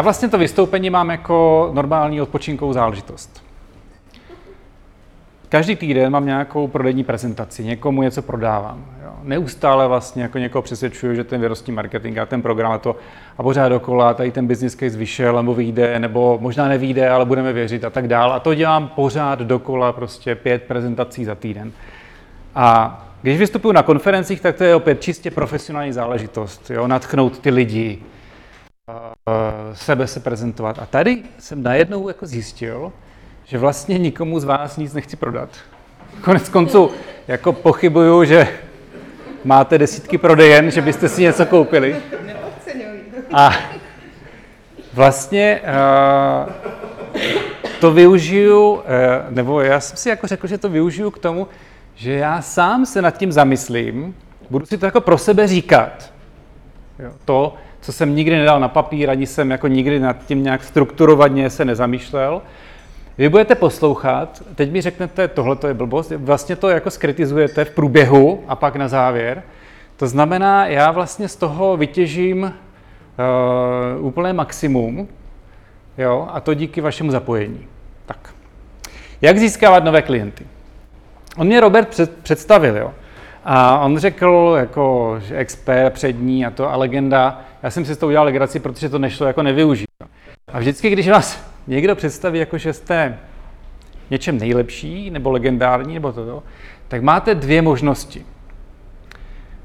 Já vlastně to vystoupení mám jako normální odpočinkovou záležitost. Každý týden mám nějakou prodejní prezentaci, někomu něco prodávám. Jo. Neustále vlastně jako někoho přesvědčuju, že ten věrostní marketing a ten program a to a pořád dokola, tady ten business case vyšel, nebo vyjde, nebo možná nevíde, ale budeme věřit a tak dál. A to dělám pořád dokola, prostě pět prezentací za týden. A když vystupuji na konferencích, tak to je opět čistě profesionální záležitost, jo, natchnout ty lidi, sebe se prezentovat. A tady jsem najednou jako zjistil, že vlastně nikomu z vás nic nechci prodat. Konec konců, jako pochybuju, že máte desítky prodejen, že byste si něco koupili. A vlastně uh, to využiju, uh, nebo já jsem si jako řekl, že to využiju k tomu, že já sám se nad tím zamyslím, budu si to jako pro sebe říkat. Jo, to, co jsem nikdy nedal na papír, ani jsem jako nikdy nad tím nějak strukturovaně se nezamýšlel. Vy budete poslouchat, teď mi řeknete, tohle to je blbost, vlastně to jako skritizujete v průběhu a pak na závěr. To znamená, já vlastně z toho vytěžím uh, úplné maximum, jo, a to díky vašemu zapojení. Tak. Jak získávat nové klienty? On mě Robert před, představil, jo. A on řekl, jako, že expert přední a to a legenda. Já jsem si s to udělal legraci, protože to nešlo jako nevyužít. A vždycky, když vás někdo představí, jako že jste něčem nejlepší, nebo legendární, nebo toto, tak máte dvě možnosti.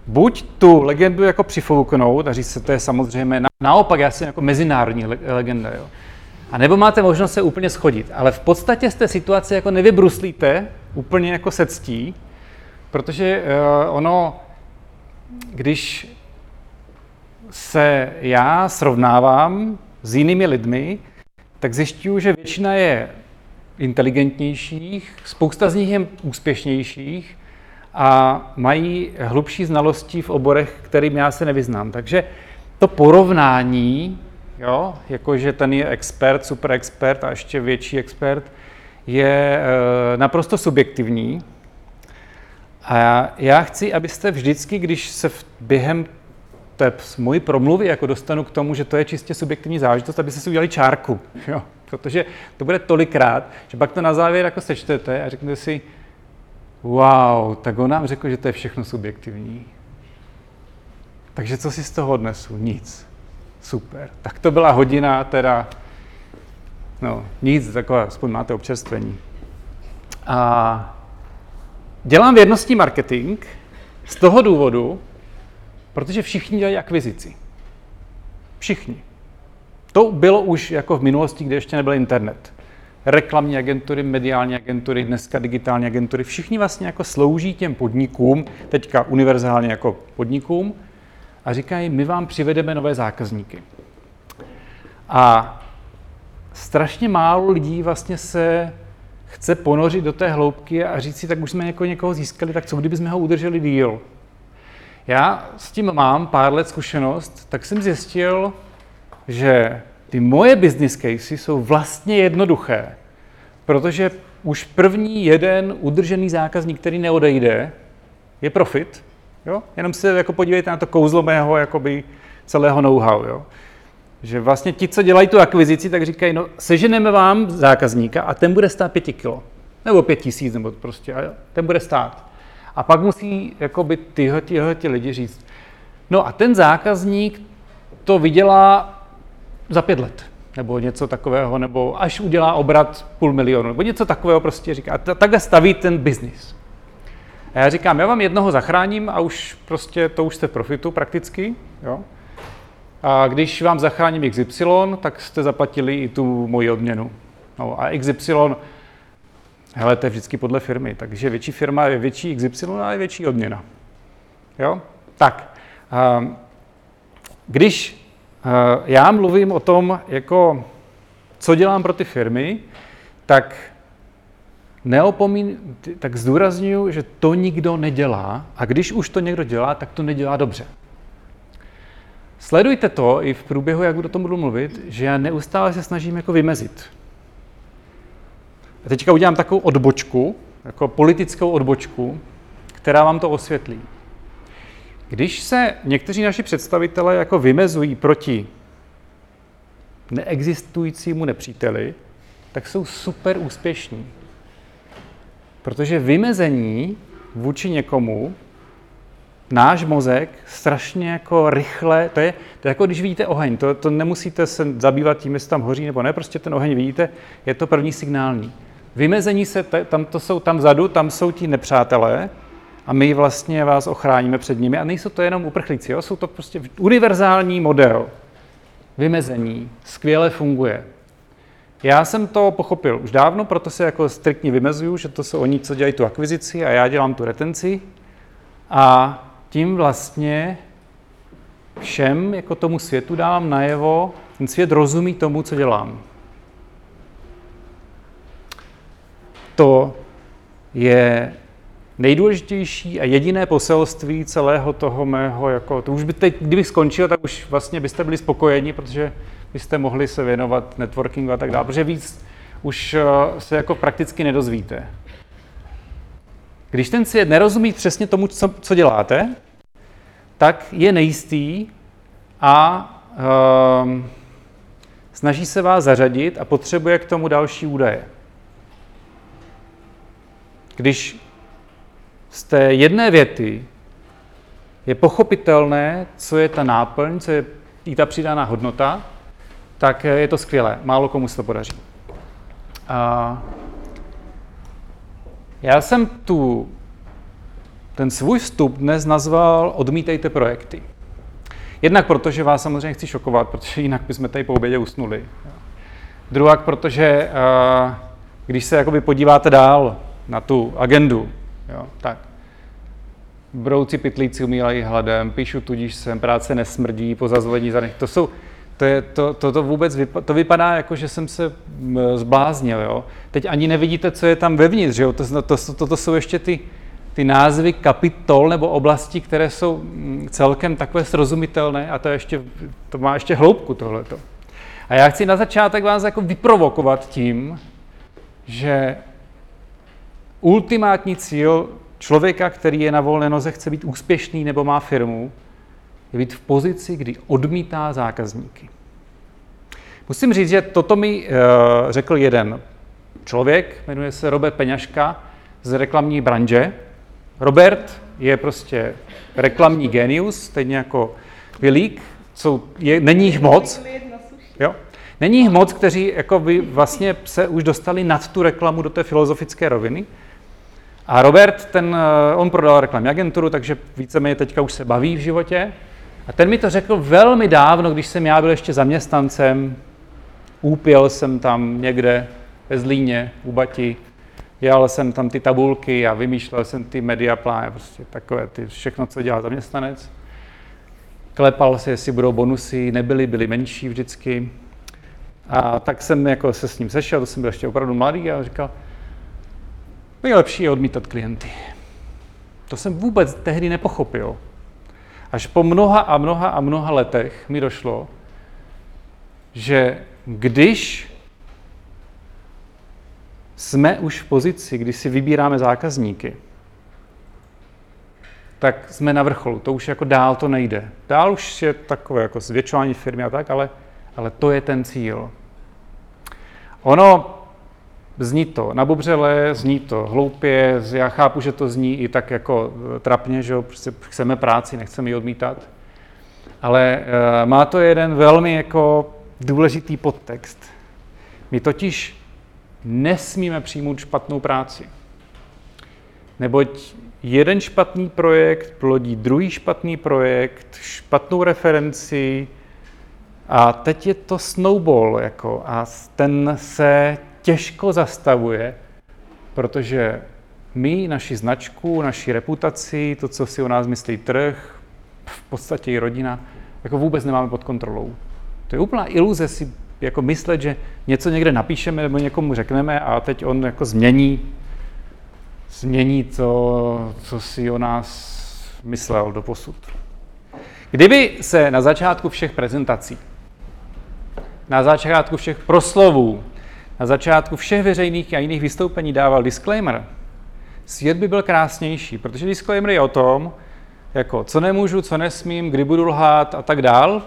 Buď tu legendu jako přifouknout a říct se, to je samozřejmě, naopak já jsem jako mezinárodní legenda, jo. A nebo máte možnost se úplně schodit. Ale v podstatě z té situace jako nevybruslíte úplně jako se ctí, protože uh, ono, když se já srovnávám s jinými lidmi, tak zjišťuju, že většina je inteligentnějších, spousta z nich je úspěšnějších a mají hlubší znalosti v oborech, kterým já se nevyznám. Takže to porovnání, jo, jakože ten je expert, super expert a ještě větší expert, je e, naprosto subjektivní. A já chci, abyste vždycky, když se během té mojí promluvy jako dostanu k tomu, že to je čistě subjektivní záležitost, abyste si udělali čárku. Jo? Protože to bude tolikrát, že pak to na závěr jako sečtete a řeknete si, wow, tak on nám řekl, že to je všechno subjektivní. Takže co si z toho odnesu? Nic. Super. Tak to byla hodina teda, no nic, takové, aspoň máte občerstvení. A dělám věrnostní marketing z toho důvodu, protože všichni dělají akvizici. Všichni. To bylo už jako v minulosti, kde ještě nebyl internet. Reklamní agentury, mediální agentury, dneska digitální agentury, všichni vlastně jako slouží těm podnikům, teďka univerzálně jako podnikům, a říkají, my vám přivedeme nové zákazníky. A strašně málo lidí vlastně se chce ponořit do té hloubky a říct si, tak už jsme jako někoho získali, tak co kdyby jsme ho udrželi díl? Já s tím mám pár let zkušenost, tak jsem zjistil, že ty moje business casey jsou vlastně jednoduché, protože už první jeden udržený zákazník, který neodejde, je profit. Jo? Jenom se jako podívejte na to kouzlo mého jakoby, celého know-how. Jo? Že vlastně ti, co dělají tu akvizici, tak říkají, no seženeme vám zákazníka a ten bude stát pěti kilo. Nebo pět tisíc, nebo prostě, a ten bude stát. A pak musí jakoby tyhle, tyhle ty lidi říct, no a ten zákazník to vydělá za pět let, nebo něco takového, nebo až udělá obrat půl milionu, nebo něco takového prostě říká. A takhle staví ten biznis. A já říkám, já vám jednoho zachráním a už prostě to už jste v profitu prakticky, jo. A když vám zachráním XY, tak jste zaplatili i tu moji odměnu. No a XY Hele, to je vždycky podle firmy, takže větší firma je větší XY a je větší odměna. Jo? Tak, ehm, když eh, já mluvím o tom, jako, co dělám pro ty firmy, tak neopomín, tak zdůraznuju, že to nikdo nedělá a když už to někdo dělá, tak to nedělá dobře. Sledujte to i v průběhu, jak o tom budu mluvit, že já neustále se snažím jako vymezit. A teďka udělám takovou odbočku, jako politickou odbočku, která vám to osvětlí. Když se někteří naši představitelé jako vymezují proti neexistujícímu nepříteli, tak jsou super úspěšní. Protože vymezení vůči někomu náš mozek strašně jako rychle, to je, to je jako když vidíte oheň, to, to nemusíte se zabývat tím, jestli tam hoří nebo ne, prostě ten oheň vidíte, je to první signální. Vymezení se, tam to jsou tam vzadu, tam jsou ti nepřátelé a my vlastně vás ochráníme před nimi a nejsou to jenom uprchlíci, jo? jsou to prostě univerzální model. Vymezení skvěle funguje. Já jsem to pochopil už dávno, proto se jako striktně vymezuju, že to jsou oni, co dělají tu akvizici a já dělám tu retenci. A tím vlastně všem, jako tomu světu dávám najevo, ten svět rozumí tomu, co dělám. To je nejdůležitější a jediné poselství celého toho mého, jako, to už by teď, kdybych skončil, tak už vlastně byste byli spokojeni, protože byste mohli se věnovat networkingu a tak dále, protože víc už eh, se jako prakticky nedozvíte. Když ten svět nerozumí přesně tomu, co, co děláte, tak je nejistý a um, snaží se vás zařadit a potřebuje k tomu další údaje. Když z té jedné věty je pochopitelné, co je ta náplň, co je ta přidaná hodnota, tak je to skvělé. Málo komu se to podaří. A já jsem tu ten svůj vstup dnes nazval Odmítejte projekty. Jednak proto, že vás samozřejmě chci šokovat, protože jinak bychom tady po obědě usnuli. Druhak, protože když se jakoby podíváte dál na tu agendu, jo, tak brouci pytlíci umírají hladem, píšu tudíž sem, práce nesmrdí, po zazvolení za nich. To jsou, to, je, to, to, to vůbec vypa- to vypadá jako, že jsem se zbláznil. Jo? Teď ani nevidíte, co je tam vevnitř. Jo? To, to, to, to, to jsou ještě ty, ty názvy kapitol nebo oblastí, které jsou celkem takové srozumitelné a to, ještě, to má ještě hloubku tohleto. A já chci na začátek vás jako vyprovokovat tím, že ultimátní cíl člověka, který je na volné noze, chce být úspěšný nebo má firmu, je být v pozici, kdy odmítá zákazníky. Musím říct, že toto mi uh, řekl jeden člověk, jmenuje se Robert Peňaška z reklamní branže. Robert je prostě reklamní genius, stejně jako Vilík, jsou, je, není jich moc. Jo? Není jich moc, kteří jako by vlastně se už dostali nad tu reklamu do té filozofické roviny. A Robert, ten, eh, on prodal reklamní agenturu, takže víceméně teďka už se baví v životě. A ten mi to řekl velmi dávno, když jsem já byl ještě zaměstnancem, úpěl jsem tam někde ve Zlíně, u Bati, dělal jsem tam ty tabulky a vymýšlel jsem ty media plány, prostě takové ty, všechno, co dělá zaměstnanec. Klepal se, jestli budou bonusy, nebyly, byly menší vždycky. A tak jsem jako se s ním sešel, to jsem byl ještě opravdu mladý a říkal, nejlepší je odmítat klienty. To jsem vůbec tehdy nepochopil. Až po mnoha a mnoha a mnoha letech mi došlo, že když jsme už v pozici, kdy si vybíráme zákazníky, tak jsme na vrcholu. To už jako dál to nejde. Dál už je takové jako zvětšování firmy a tak, ale, ale to je ten cíl. Ono Zní to nabubřele, zní to hloupě, já chápu, že to zní i tak jako eh, trapně, že prostě chceme práci, nechceme ji odmítat, ale uh, má to jeden velmi jako důležitý podtext. My totiž nesmíme přijmout špatnou práci. Neboť jeden špatný projekt plodí druhý špatný projekt, špatnou referenci a teď je to snowball jako a ten se těžko zastavuje, protože my, naši značku, naši reputaci, to, co si o nás myslí trh, v podstatě i rodina, jako vůbec nemáme pod kontrolou. To je úplná iluze si jako myslet, že něco někde napíšeme nebo někomu řekneme a teď on jako změní, změní to, co si o nás myslel do posud. Kdyby se na začátku všech prezentací, na začátku všech proslovů na začátku všech veřejných a jiných vystoupení dával disclaimer, svět by byl krásnější, protože disclaimer je o tom, jako co nemůžu, co nesmím, kdy budu lhát a tak dál.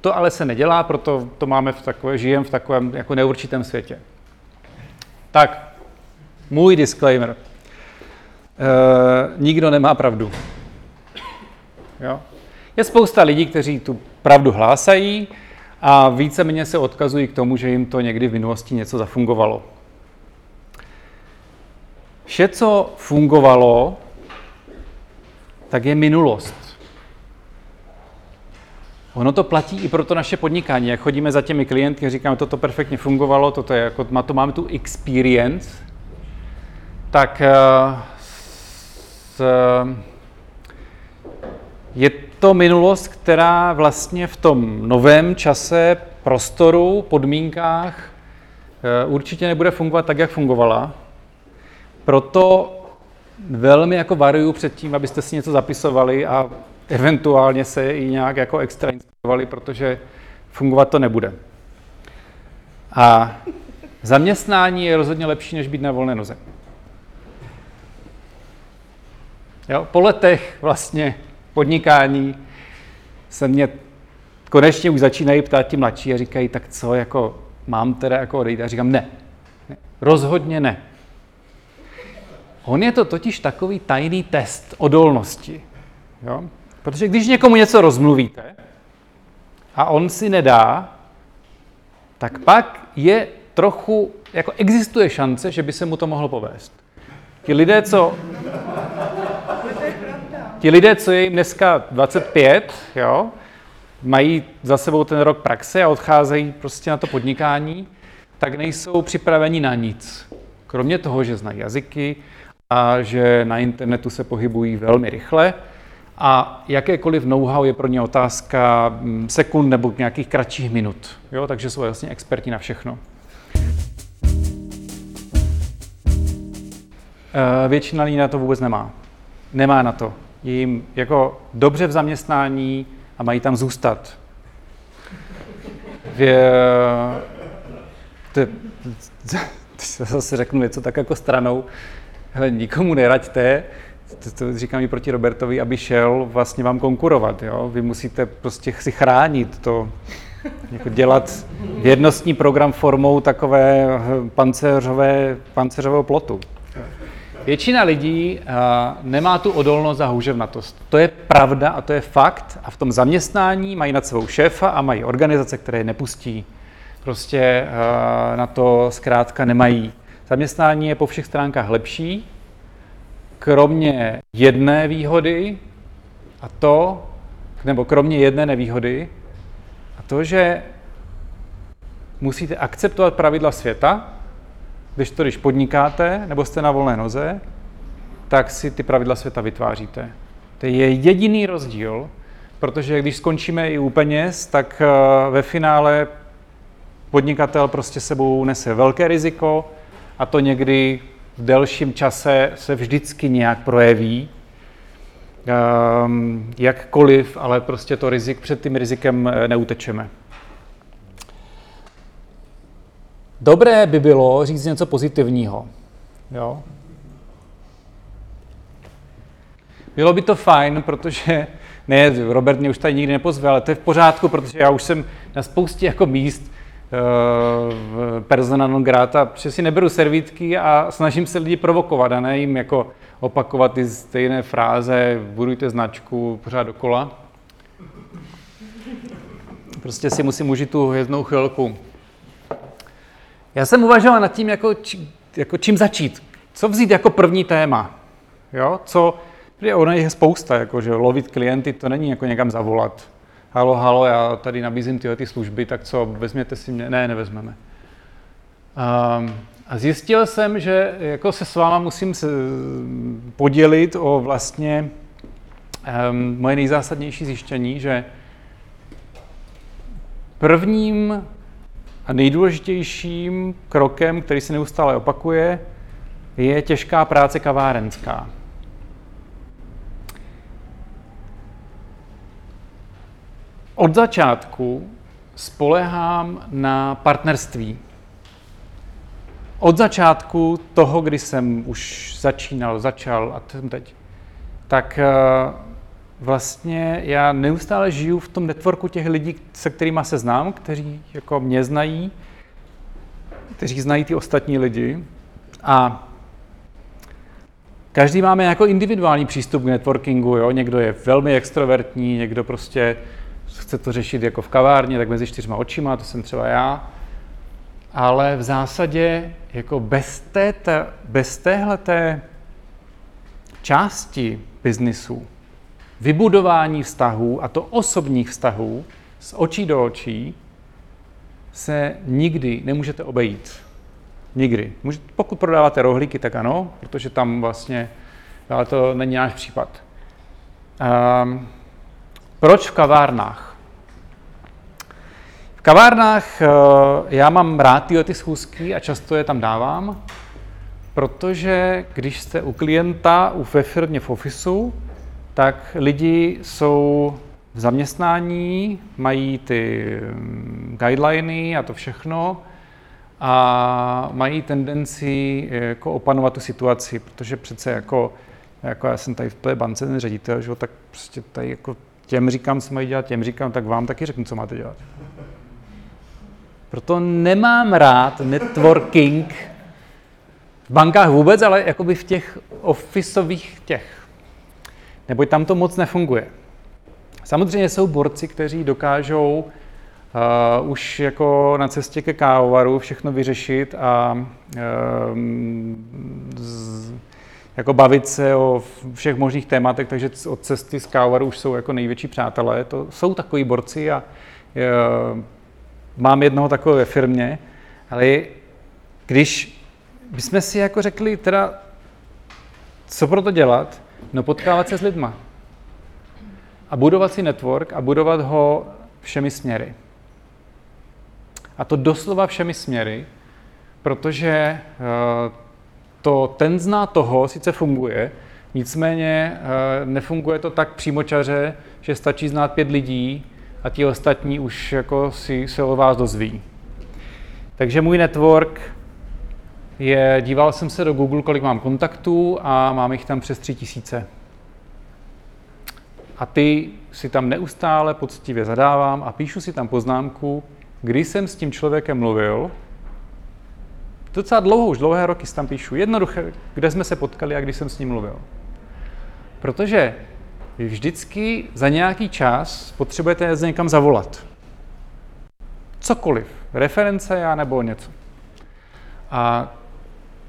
To ale se nedělá, proto to máme v takové, žijeme v takovém jako neurčitém světě. Tak, můj disclaimer. E, nikdo nemá pravdu. Jo? Je spousta lidí, kteří tu pravdu hlásají a víceméně se odkazují k tomu, že jim to někdy v minulosti něco zafungovalo. Vše, co fungovalo, tak je minulost. Ono to platí i pro to naše podnikání. Jak chodíme za těmi klienty říkáme, toto perfektně fungovalo, toto je jako, to máme tu experience, tak eh, s, je to minulost, která vlastně v tom novém čase, prostoru, podmínkách eh, určitě nebude fungovat tak, jak fungovala. Proto velmi jako varuju před tím, abyste si něco zapisovali a eventuálně se i nějak jako extra inspirovali, protože fungovat to nebude. A zaměstnání je rozhodně lepší, než být na volné noze. Jo, po letech vlastně podnikání se mě konečně už začínají ptát ti mladší a říkají, tak co, jako mám teda jako odejít? A říkám, ne, ne, rozhodně ne. On je to totiž takový tajný test odolnosti. Jo? Protože když někomu něco rozmluvíte a on si nedá, tak pak je trochu, jako existuje šance, že by se mu to mohlo povést. Ti lidé, co... Ti lidé, co je jim dneska 25, jo, mají za sebou ten rok praxe a odcházejí prostě na to podnikání, tak nejsou připraveni na nic. Kromě toho, že znají jazyky a že na internetu se pohybují velmi rychle, a jakékoliv know-how je pro ně otázka mm, sekund nebo nějakých kratších minut. Jo? Takže jsou vlastně experti na všechno. Eh, většina lidí na to vůbec nemá. Nemá na to. Je jim jako dobře v zaměstnání a mají tam zůstat. Vě... zase řeknu něco tak jako stranou. Hele, nikomu neraďte, to, to říkám i proti Robertovi, aby šel vlastně vám konkurovat. Jo? Vy musíte prostě si chránit to, jako dělat vědnostní program formou takové pancéřové, pancéřového plotu. Většina lidí uh, nemá tu odolnost a houževnatost. To je pravda a to je fakt. A v tom zaměstnání mají nad svou šéfa a mají organizace, které je nepustí. Prostě uh, na to zkrátka nemají. Zaměstnání je po všech stránkách lepší, kromě jedné výhody, a to, nebo kromě jedné nevýhody, a to, že musíte akceptovat pravidla světa, když to, když podnikáte nebo jste na volné noze, tak si ty pravidla světa vytváříte. To je jediný rozdíl, protože když skončíme i u peněz, tak eh, ve finále podnikatel prostě sebou nese velké riziko a to někdy v delším čase se vždycky nějak projeví, um, jakkoliv, ale prostě to rizik, před tím rizikem eh, neutečeme. Dobré by bylo říct něco pozitivního. Jo? Bylo by to fajn, protože ne, Robert mě už tady nikdy nepozve, ale to je v pořádku, protože já už jsem na spoustě jako míst persona non grata, protože si neberu servítky a snažím se lidi provokovat a ne jim jako opakovat ty stejné fráze, budujte značku pořád dokola. Prostě si musím užít tu hvězdnou chvilku. Já jsem uvažoval nad tím, jako, či, jako čím začít. Co vzít jako první téma? Jo? Co, ono je spousta, jako, že lovit klienty, to není jako někam zavolat halo, halo, já tady nabízím tyhle ty služby, tak co, vezměte si mě? Ne, nevezmeme. Um, a zjistil jsem, že jako se s váma musím se podělit o vlastně um, moje nejzásadnější zjištění, že prvním a nejdůležitějším krokem, který se neustále opakuje, je těžká práce kavárenská. Od začátku spolehám na partnerství. Od začátku toho, kdy jsem už začínal, začal a teď, tak uh, vlastně já neustále žiju v tom networku těch lidí, se kterými se znám, kteří jako mě znají, kteří znají ty ostatní lidi. A každý máme jako individuální přístup k networkingu. Jo? Někdo je velmi extrovertní, někdo prostě chce to řešit jako v kavárně, tak mezi čtyřma očima, to jsem třeba já. Ale v zásadě jako bez, té, bez téhleté části biznisu, vybudování vztahů, a to osobních vztahů, z očí do očí, se nikdy nemůžete obejít. Nikdy. Pokud prodáváte rohlíky, tak ano, protože tam vlastně, ale to není náš případ. Um, proč v kavárnách? V kavárnách uh, já mám rád tyhle ty schůzky a často je tam dávám, protože když jste u klienta u ve firmě v ofisu, tak lidi jsou v zaměstnání, mají ty mm, guideliny a to všechno a mají tendenci jako opanovat tu situaci, protože přece jako, jako já jsem tady v té bance ten ředitel, že, tak prostě tady jako těm říkám, co mají dělat, těm říkám, tak vám taky řeknu, co máte dělat. Proto nemám rád networking v bankách vůbec, ale jakoby v těch ofisových těch. Neboť tam to moc nefunguje. Samozřejmě jsou borci, kteří dokážou uh, už jako na cestě ke kávovaru všechno vyřešit a uh, z, jako bavit se o všech možných tématech, takže od cesty z kávovaru už jsou jako největší přátelé. To jsou takový borci a uh, mám jednoho takového ve firmě, ale když bychom si jako řekli, teda, co pro to dělat, no potkávat se s lidma a budovat si network a budovat ho všemi směry. A to doslova všemi směry, protože eh, to ten zná toho sice funguje, nicméně eh, nefunguje to tak přímočaře, že stačí znát pět lidí a ti ostatní už jako si se o vás dozví. Takže můj network je, díval jsem se do Google, kolik mám kontaktů a mám jich tam přes tři tisíce. A ty si tam neustále poctivě zadávám a píšu si tam poznámku, kdy jsem s tím člověkem mluvil, docela dlouho, už dlouhé roky si tam píšu, jednoduché, kde jsme se potkali a kdy jsem s ním mluvil. Protože vy vždycky za nějaký čas potřebujete někam zavolat. Cokoliv. Reference já nebo něco. A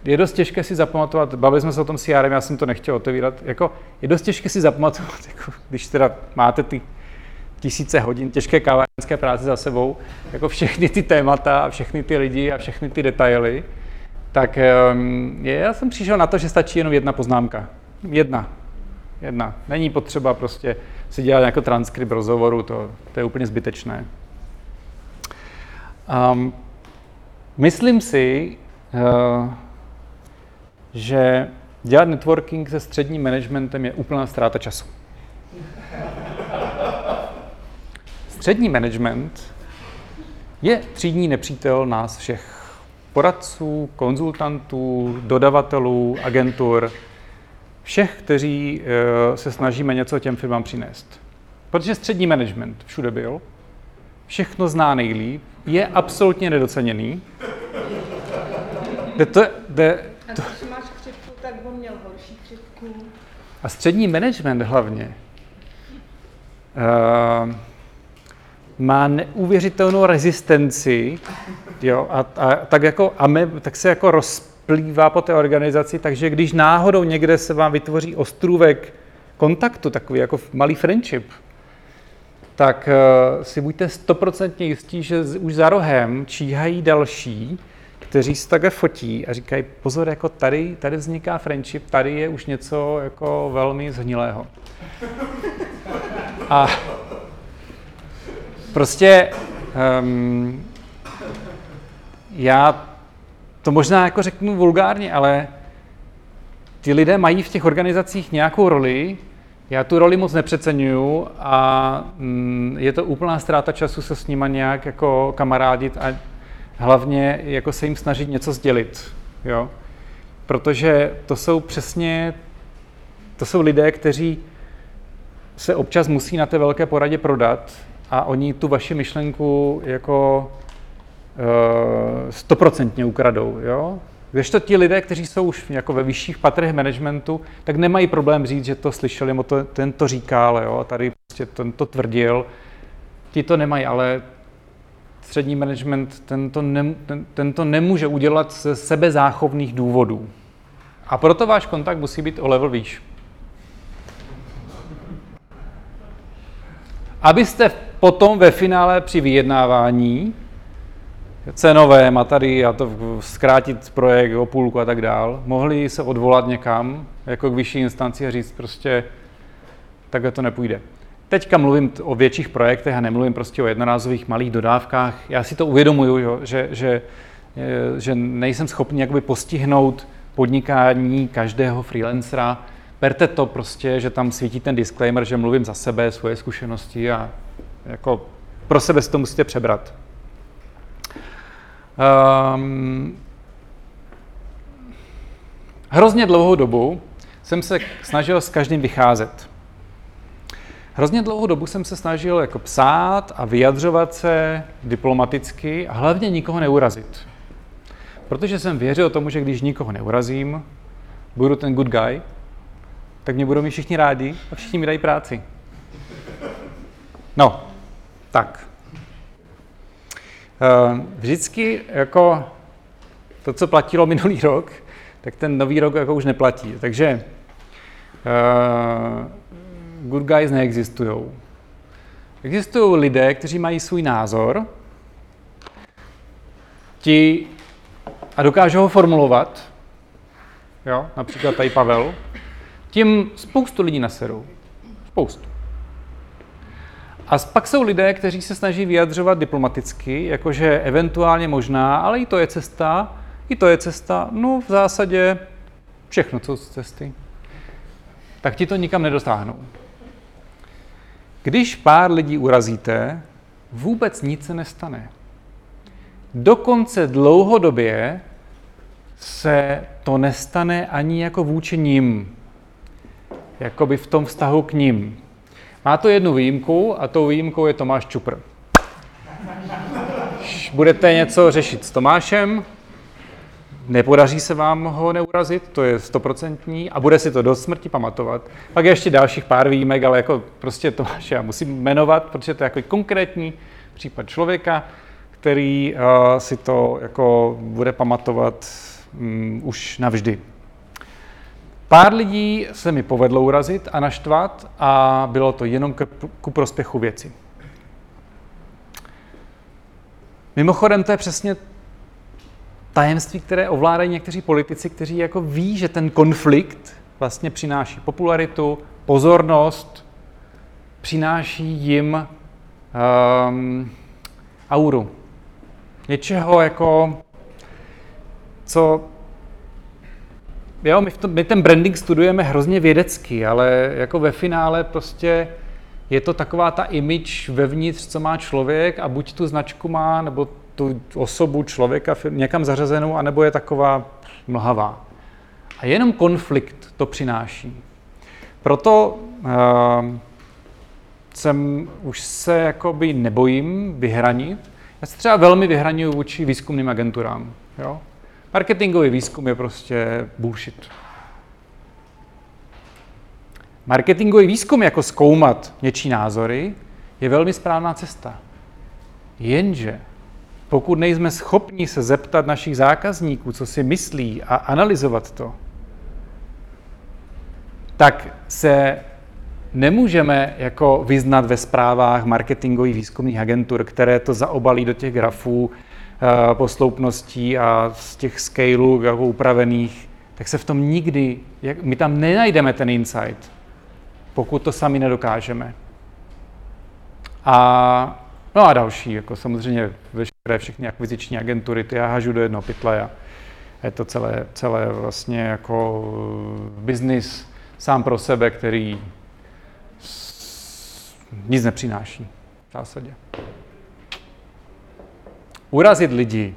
je dost těžké si zapamatovat, bavili jsme se o tom CRM, já jsem to nechtěl otevírat, jako je dost těžké si zapamatovat, jako, když teda máte ty tisíce hodin těžké kávárenské práce za sebou, jako všechny ty témata a všechny ty lidi a všechny ty detaily, tak je, já jsem přišel na to, že stačí jenom jedna poznámka. Jedna. Jedna. Není potřeba prostě si dělat jako transkript rozhovoru, to, to je úplně zbytečné. Um, myslím si, uh, že dělat networking se středním managementem je úplná ztráta času. Střední management je třídní nepřítel nás všech poradců, konzultantů, dodavatelů, agentur, všech, kteří eh, se snažíme něco těm firmám přinést. Protože střední management všude byl, všechno zná nejlíp, je absolutně nedoceněný. Jde to, jde, to, a střední management hlavně uh, má neuvěřitelnou rezistenci, jo, a, a tak, jako, a my, tak se jako rozplývá po té organizaci, takže když náhodou někde se vám vytvoří ostrůvek kontaktu, takový jako malý friendship, tak uh, si buďte stoprocentně jistí, že už za rohem číhají další, kteří se takhle fotí a říkají, pozor, jako tady, tady vzniká friendship, tady je už něco jako velmi zhnilého. A prostě um, já to možná jako řeknu vulgárně, ale ty lidé mají v těch organizacích nějakou roli, já tu roli moc nepřeceňuju a mm, je to úplná ztráta času se s nima nějak jako kamarádit a hlavně jako se jim snažit něco sdělit, jo? Protože to jsou přesně, to jsou lidé, kteří se občas musí na té velké poradě prodat a oni tu vaši myšlenku jako eh, stoprocentně ukradou. Jo? Když to ti lidé, kteří jsou už jako ve vyšších patrech managementu, tak nemají problém říct, že to slyšeli, nebo to, ten to říkal, jo? tady prostě ten to tvrdil. Ti to nemají, ale střední management ten to, ne, ten, ten to nemůže udělat ze sebezáchovných důvodů. A proto váš kontakt musí být o level výš. Abyste potom ve finále při vyjednávání cenové a tady a to zkrátit projekt o půlku a tak dál, mohli se odvolat někam, jako k vyšší instanci a říct prostě, takhle to nepůjde. Teďka mluvím o větších projektech a nemluvím prostě o jednorázových malých dodávkách. Já si to uvědomuju, že, že, že nejsem schopný jakoby postihnout podnikání každého freelancera. Berte to prostě, že tam svítí ten disclaimer, že mluvím za sebe, svoje zkušenosti a jako pro sebe si to musíte přebrat. Um, hrozně dlouhou dobu jsem se snažil s každým vycházet. Hrozně dlouhou dobu jsem se snažil jako psát a vyjadřovat se diplomaticky a hlavně nikoho neurazit. Protože jsem věřil tomu, že když nikoho neurazím, budu ten good guy, tak mě budou mi všichni rádi a všichni mi dají práci. No, tak. Eh, vždycky jako to, co platilo minulý rok, tak ten nový rok jako už neplatí. Takže uh, good guys neexistují. Existují lidé, kteří mají svůj názor, ti a dokážou ho formulovat, jo, například tady Pavel, tím spoustu lidí naserou. Spoustu. A pak jsou lidé, kteří se snaží vyjadřovat diplomaticky, jakože eventuálně možná, ale i to je cesta, i to je cesta, no v zásadě všechno, co z cesty. Tak ti to nikam nedostáhnou. Když pár lidí urazíte, vůbec nic se nestane. Dokonce dlouhodobě se to nestane ani jako vůči ním, jakoby v tom vztahu k ním. Má to jednu výjimku a tou výjimkou je Tomáš Čupr. Budete něco řešit s Tomášem, nepodaří se vám ho neurazit, to je stoprocentní a bude si to do smrti pamatovat. Pak je ještě dalších pár výjimek, ale jako prostě Tomáš já musím jmenovat, protože to je jako konkrétní případ člověka, který uh, si to jako bude pamatovat um, už navždy. Pár lidí se mi povedlo urazit a naštvat a bylo to jenom k, ku prospěchu věci. Mimochodem, to je přesně tajemství, které ovládají někteří politici, kteří jako ví, že ten konflikt vlastně přináší popularitu, pozornost, přináší jim um, auru. Něčeho jako, co jo, my, tom, my ten branding studujeme hrozně vědecky, ale jako ve finále prostě je to taková ta image vevnitř, co má člověk a buď tu značku má, nebo tu osobu člověka někam zařazenou, anebo je taková mlhavá. A jenom konflikt to přináší. Proto uh, jsem už se jakoby nebojím vyhranit. Já se třeba velmi vyhraňuji vůči výzkumným agenturám. Jo? Marketingový výzkum je prostě bullshit. Marketingový výzkum, jako zkoumat něčí názory, je velmi správná cesta. Jenže pokud nejsme schopni se zeptat našich zákazníků, co si myslí a analyzovat to, tak se nemůžeme jako vyznat ve zprávách marketingových výzkumných agentur, které to zaobalí do těch grafů Eh, posloupností a z těch scaleů jako upravených, tak se v tom nikdy, jak, my tam nenajdeme ten insight, pokud to sami nedokážeme. A, no a další, jako samozřejmě veškeré všechny akviziční agentury, ty já hažu do jednoho pytle a je to celé, celé vlastně jako biznis sám pro sebe, který nic nepřináší v zásadě urazit lidi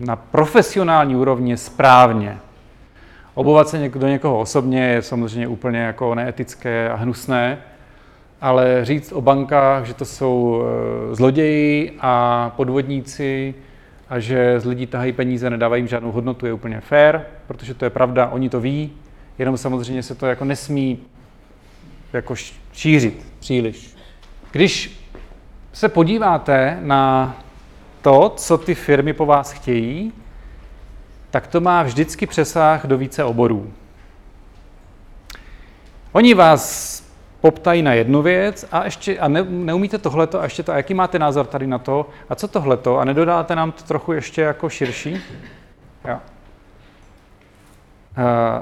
na profesionální úrovni správně. Obovat se do někoho osobně je samozřejmě úplně jako neetické a hnusné, ale říct o bankách, že to jsou eh, zloději a podvodníci a že z lidí tahají peníze, nedávají jim žádnou hodnotu, je úplně fair, protože to je pravda, oni to ví, jenom samozřejmě se to jako nesmí jako šířit příliš. Když se podíváte na to, co ty firmy po vás chtějí, tak to má vždycky přesah do více oborů. Oni vás poptají na jednu věc a, ještě, a ne, neumíte tohleto a ještě to, a jaký máte názor tady na to a co tohleto a nedodáte nám to trochu ještě jako širší? Jo.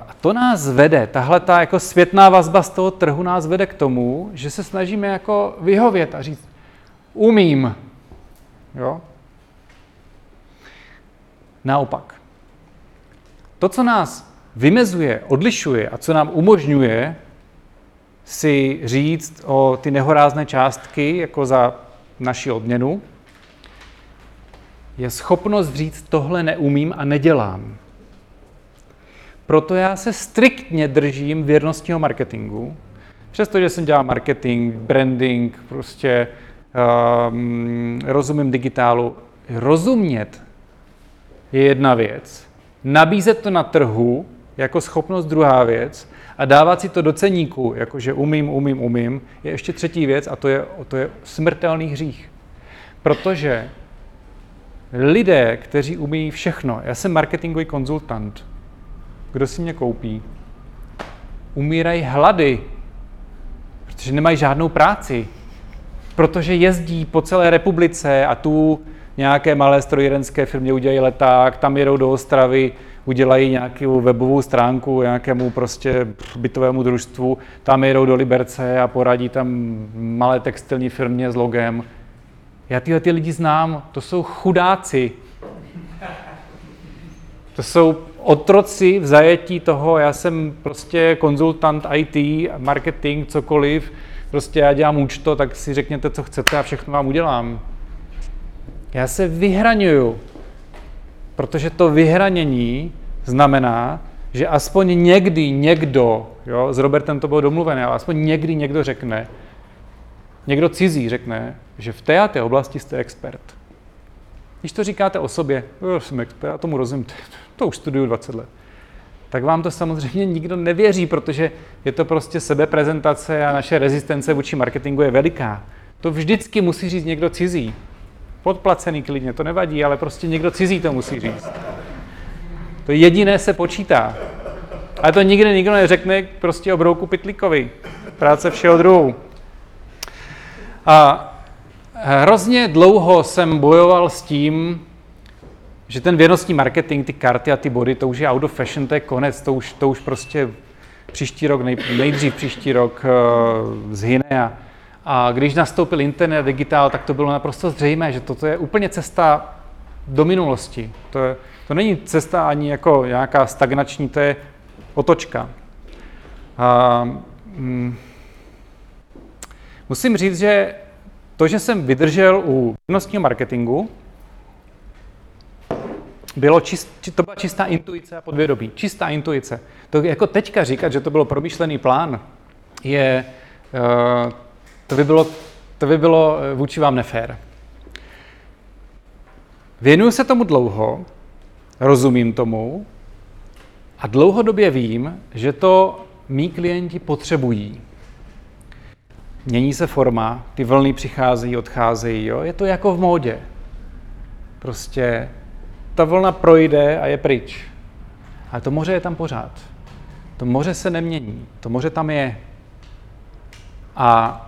A to nás vede, tahle ta jako světná vazba z toho trhu nás vede k tomu, že se snažíme jako vyhovět a říct, umím. Jo? Naopak. To, co nás vymezuje, odlišuje a co nám umožňuje si říct o ty nehorázné částky jako za naši odměnu, je schopnost říct, tohle neumím a nedělám. Proto já se striktně držím věrnostního marketingu, přestože jsem dělal marketing, branding, prostě um, rozumím digitálu. Rozumět je jedna věc. Nabízet to na trhu jako schopnost druhá věc a dávat si to do ceníku, jakože umím, umím, umím, je ještě třetí věc a to je, to je smrtelný hřích. Protože lidé, kteří umí všechno, já jsem marketingový konzultant, kdo si mě koupí, umírají hlady, protože nemají žádnou práci, protože jezdí po celé republice a tu nějaké malé strojírenské firmě udělají leták, tam jedou do Ostravy, udělají nějakou webovou stránku nějakému prostě bytovému družstvu, tam jedou do Liberce a poradí tam malé textilní firmě s logem. Já tyhle ty lidi znám, to jsou chudáci. To jsou otroci v zajetí toho, já jsem prostě konzultant IT, marketing, cokoliv, prostě já dělám účto, tak si řekněte, co chcete a všechno vám udělám. Já se vyhraňuju, protože to vyhranění znamená, že aspoň někdy někdo, jo, s Robertem to bylo domluvené, ale aspoň někdy někdo řekne, někdo cizí řekne, že v té a té oblasti jste expert. Když to říkáte o sobě, jo, jsem expert, já tomu rozumím, to už studuju 20 let, tak vám to samozřejmě nikdo nevěří, protože je to prostě sebeprezentace a naše rezistence vůči marketingu je veliká. To vždycky musí říct někdo cizí. Podplacený klidně, to nevadí, ale prostě někdo cizí to musí říct. To jediné se počítá. Ale to nikdy nikdo neřekne prostě o brouku Pitlíkovi. Práce všeho druhu. A hrozně dlouho jsem bojoval s tím, že ten věnostní marketing, ty karty a ty body, to už je out of fashion, to je konec, to už, to už prostě příští rok, nej, nejdřív příští rok uh, zhyne a, a když nastoupil internet digitál, tak to bylo naprosto zřejmé, že toto je úplně cesta do minulosti. To, je, to není cesta ani jako nějaká stagnační, to je otočka. A, mm, musím říct, že to, že jsem vydržel u věnostního marketingu, bylo čist, to byla čistá intuice a podvědomí. Čistá intuice. To jako teďka říkat, že to bylo promyšlený plán, je, uh, to by bylo, to by bylo eh, vůči vám nefér. Věnuju se tomu dlouho, rozumím tomu a dlouhodobě vím, že to mý klienti potřebují. Mění se forma, ty vlny přicházejí, odcházejí, jo? je to jako v módě. Prostě ta vlna projde a je pryč. Ale to moře je tam pořád. To moře se nemění, to moře tam je. A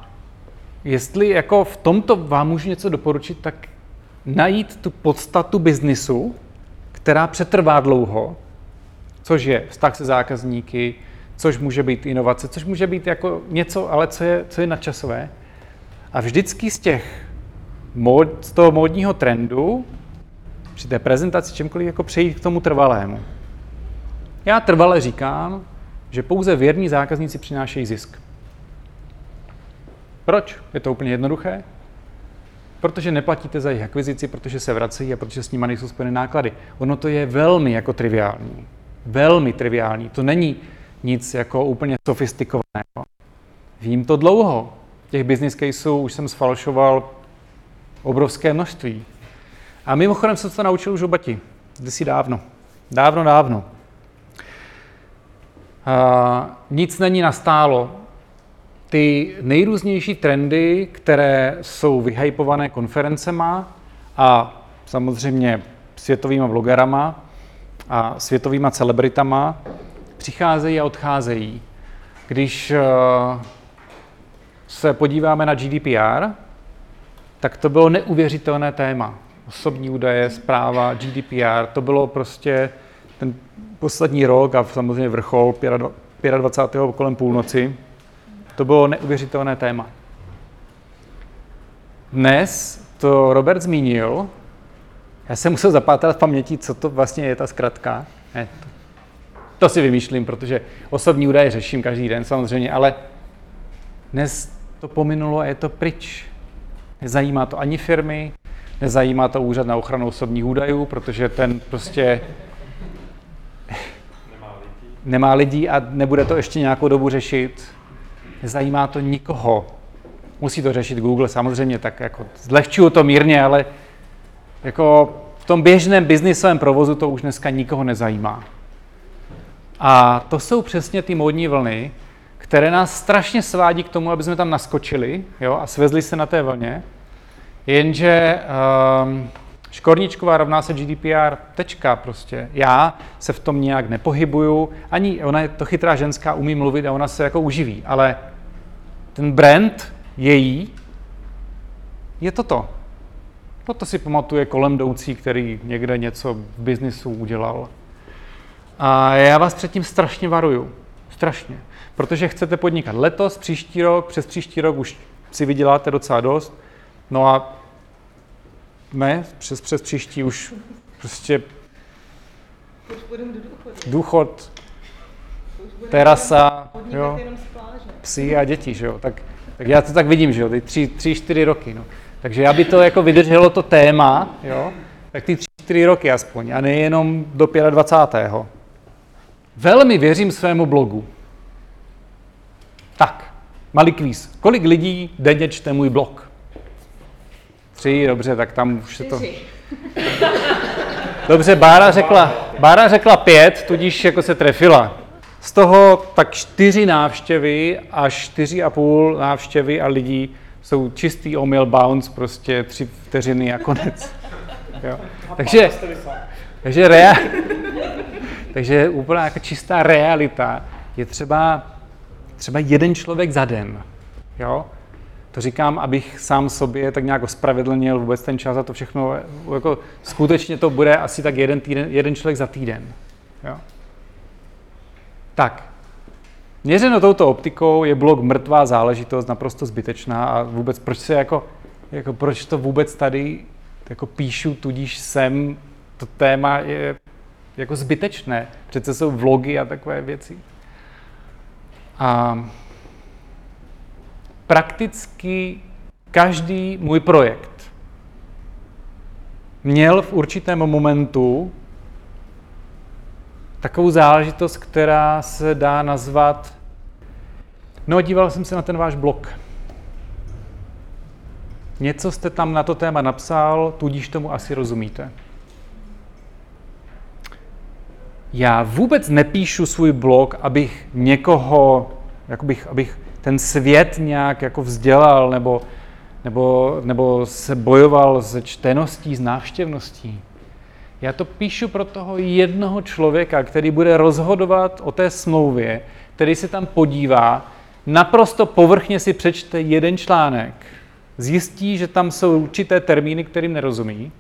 jestli jako v tomto vám můžu něco doporučit, tak najít tu podstatu biznisu, která přetrvá dlouho, což je vztah se zákazníky, což může být inovace, což může být jako něco, ale co je, co je nadčasové. A vždycky z těch mod, z toho módního trendu při té prezentaci čemkoliv jako přejít k tomu trvalému. Já trvale říkám, že pouze věrní zákazníci přinášejí zisk. Proč? Je to úplně jednoduché. Protože neplatíte za jejich akvizici, protože se vracejí a protože s nimi nejsou spojeny náklady. Ono to je velmi jako triviální. Velmi triviální. To není nic jako úplně sofistikovaného. Vím to dlouho. těch business caseů už jsem sfalšoval obrovské množství. A mimochodem jsem se to naučil už u Bati, kdysi dávno. Dávno, dávno. A nic není nastálo. Ty nejrůznější trendy, které jsou vyhypované konferencema a samozřejmě světovými blogerama a světovými celebritama, přicházejí a odcházejí. Když eh, se podíváme na GDPR, tak to bylo neuvěřitelné téma. Osobní údaje, zpráva, GDPR, to bylo prostě ten poslední rok a samozřejmě vrchol 25. kolem půlnoci. To bylo neuvěřitelné téma. Dnes to Robert zmínil, já jsem musel zapátrat v paměti, co to vlastně je ta zkratka. Ne, to, to si vymýšlím, protože osobní údaje řeším každý den samozřejmě, ale dnes to pominulo a je to pryč. Nezajímá to ani firmy, nezajímá to úřad na ochranu osobních údajů, protože ten prostě nemá lidí. nemá lidí a nebude to ještě nějakou dobu řešit. Nezajímá to nikoho. Musí to řešit Google samozřejmě, tak jako zlehčuju to mírně, ale jako v tom běžném biznisovém provozu to už dneska nikoho nezajímá. A to jsou přesně ty módní vlny, které nás strašně svádí k tomu, aby jsme tam naskočili jo, a svezli se na té vlně. Jenže um, Škorničková rovná se GDPR, tečka prostě. Já se v tom nějak nepohybuju, ani ona je to chytrá ženská, umí mluvit a ona se jako uživí, ale ten brand její je toto. Toto si pamatuje kolem jdoucí, který někde něco v biznisu udělal. A já vás předtím strašně varuju. Strašně. Protože chcete podnikat letos, příští rok, přes příští rok už si vyděláte docela dost. No a ne, přes, přes příští už prostě důchod, terasa, jo, psi a děti, že jo. Tak, tak já to tak vidím, že jo, ty tři, tři čtyři roky, no. Takže aby to jako vydrželo to téma, jo, tak ty tři, čtyři roky aspoň, a nejenom do 25. Velmi věřím svému blogu. Tak, malý kvíz. Kolik lidí denně čte můj blog? Tři, dobře, tak tam už se to... Dobře, Bára řekla, Bára řekla pět, tudíž jako se trefila. Z toho tak čtyři návštěvy a čtyři a půl návštěvy a lidí jsou čistý omyl bounce, prostě tři vteřiny a konec. Jo. Takže, takže, rea, takže úplná jako čistá realita je třeba, třeba jeden člověk za den. Jo? To říkám, abych sám sobě tak nějak ospravedlnil vůbec ten čas a to všechno. Jako, skutečně to bude asi tak jeden, týden, jeden člověk za týden. Jo? Tak, Měřeno touto optikou je blok mrtvá záležitost, naprosto zbytečná a vůbec proč se jako, jako proč to vůbec tady jako píšu, tudíž sem, to téma je jako zbytečné. Přece jsou vlogy a takové věci. A prakticky každý můj projekt měl v určitém momentu takovou záležitost, která se dá nazvat No, díval jsem se na ten váš blog. Něco jste tam na to téma napsal, tudíž tomu asi rozumíte. Já vůbec nepíšu svůj blog, abych někoho, bych, abych ten svět nějak jako vzdělal nebo, nebo, nebo se bojoval se čteností, s návštěvností. Já to píšu pro toho jednoho člověka, který bude rozhodovat o té smlouvě, který se tam podívá naprosto povrchně si přečte jeden článek, zjistí, že tam jsou určité termíny, kterým nerozumí,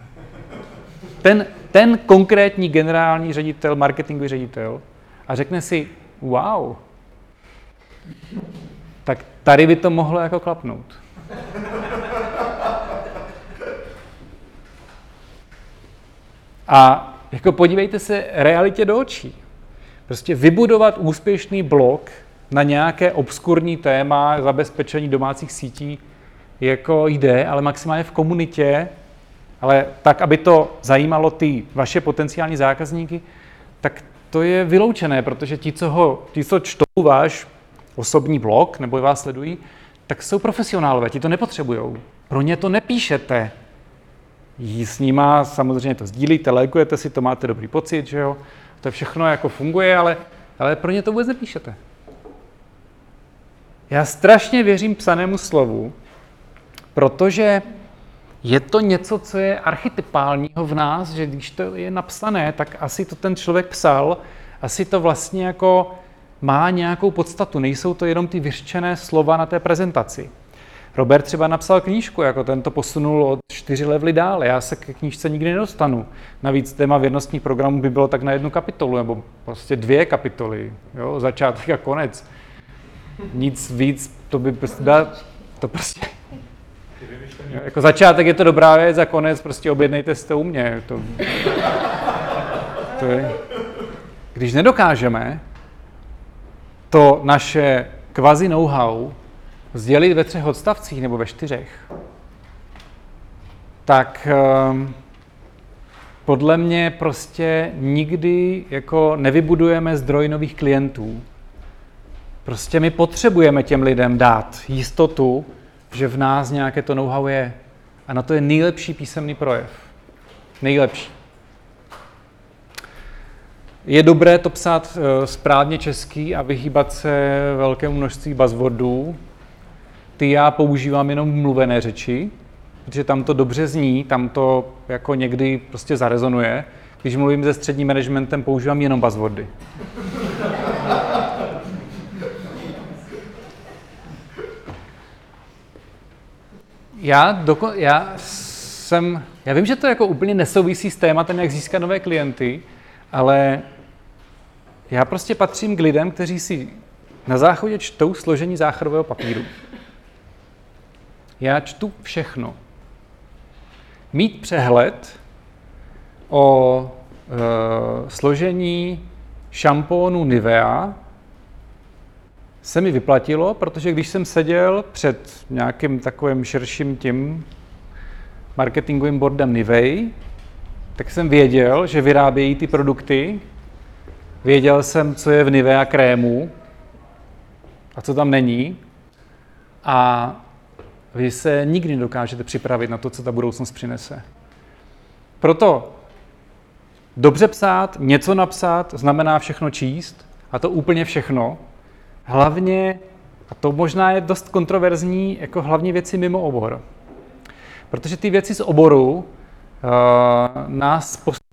ten, ten konkrétní generální ředitel, marketingový ředitel, a řekne si, wow, tak tady by to mohlo jako klapnout. A jako podívejte se realitě do očí. Prostě vybudovat úspěšný blog na nějaké obskurní téma zabezpečení domácích sítí jako jde, ale maximálně v komunitě, ale tak, aby to zajímalo ty vaše potenciální zákazníky, tak to je vyloučené, protože ti, co, ho, ti, co čtou váš osobní blog nebo vás sledují, tak jsou profesionálové, ti to nepotřebují. Pro ně to nepíšete. Jí s nima samozřejmě to sdílíte, lajkujete si to, máte dobrý pocit, že jo. To všechno jako funguje, ale, ale pro ně to vůbec nepíšete. Já strašně věřím psanému slovu, protože je to něco, co je archetypálního v nás, že když to je napsané, tak asi to ten člověk psal, asi to vlastně jako má nějakou podstatu. Nejsou to jenom ty vyřčené slova na té prezentaci. Robert třeba napsal knížku, jako ten to posunul od čtyři levely dál. Já se ke knížce nikdy nedostanu. Navíc téma věrnostních programů by bylo tak na jednu kapitolu, nebo prostě dvě kapitoly, jo, začátek a konec. Nic víc, to by prostě, to prostě jako začátek je to dobrá věc a konec prostě objednejte si to u mě. To, to je. Když nedokážeme to naše kvazi know-how sdělit ve třech odstavcích nebo ve čtyřech, tak um, podle mě prostě nikdy jako nevybudujeme zdroj nových klientů. Prostě my potřebujeme těm lidem dát jistotu, že v nás nějaké to know-how je. A na to je nejlepší písemný projev. Nejlepší. Je dobré to psát eh, správně český a vyhýbat se velkému množství buzzwordů. Ty já používám jenom v mluvené řeči, protože tam to dobře zní, tam to jako někdy prostě zarezonuje. Když mluvím se středním managementem, používám jenom buzzwordy. já, doko- já jsem, já vím, že to jako úplně nesouvisí s tématem, jak získat nové klienty, ale já prostě patřím k lidem, kteří si na záchodě čtou složení záchodového papíru. Já čtu všechno. Mít přehled o e, složení šampónu Nivea se mi vyplatilo, protože když jsem seděl před nějakým takovým širším tím marketingovým boardem Nivei, tak jsem věděl, že vyrábějí ty produkty, věděl jsem, co je v Nivea krému a co tam není a vy se nikdy nedokážete připravit na to, co ta budoucnost přinese. Proto dobře psát, něco napsat, znamená všechno číst, a to úplně všechno, hlavně, a to možná je dost kontroverzní, jako hlavně věci mimo obor. Protože ty věci z oboru uh, nás postupně,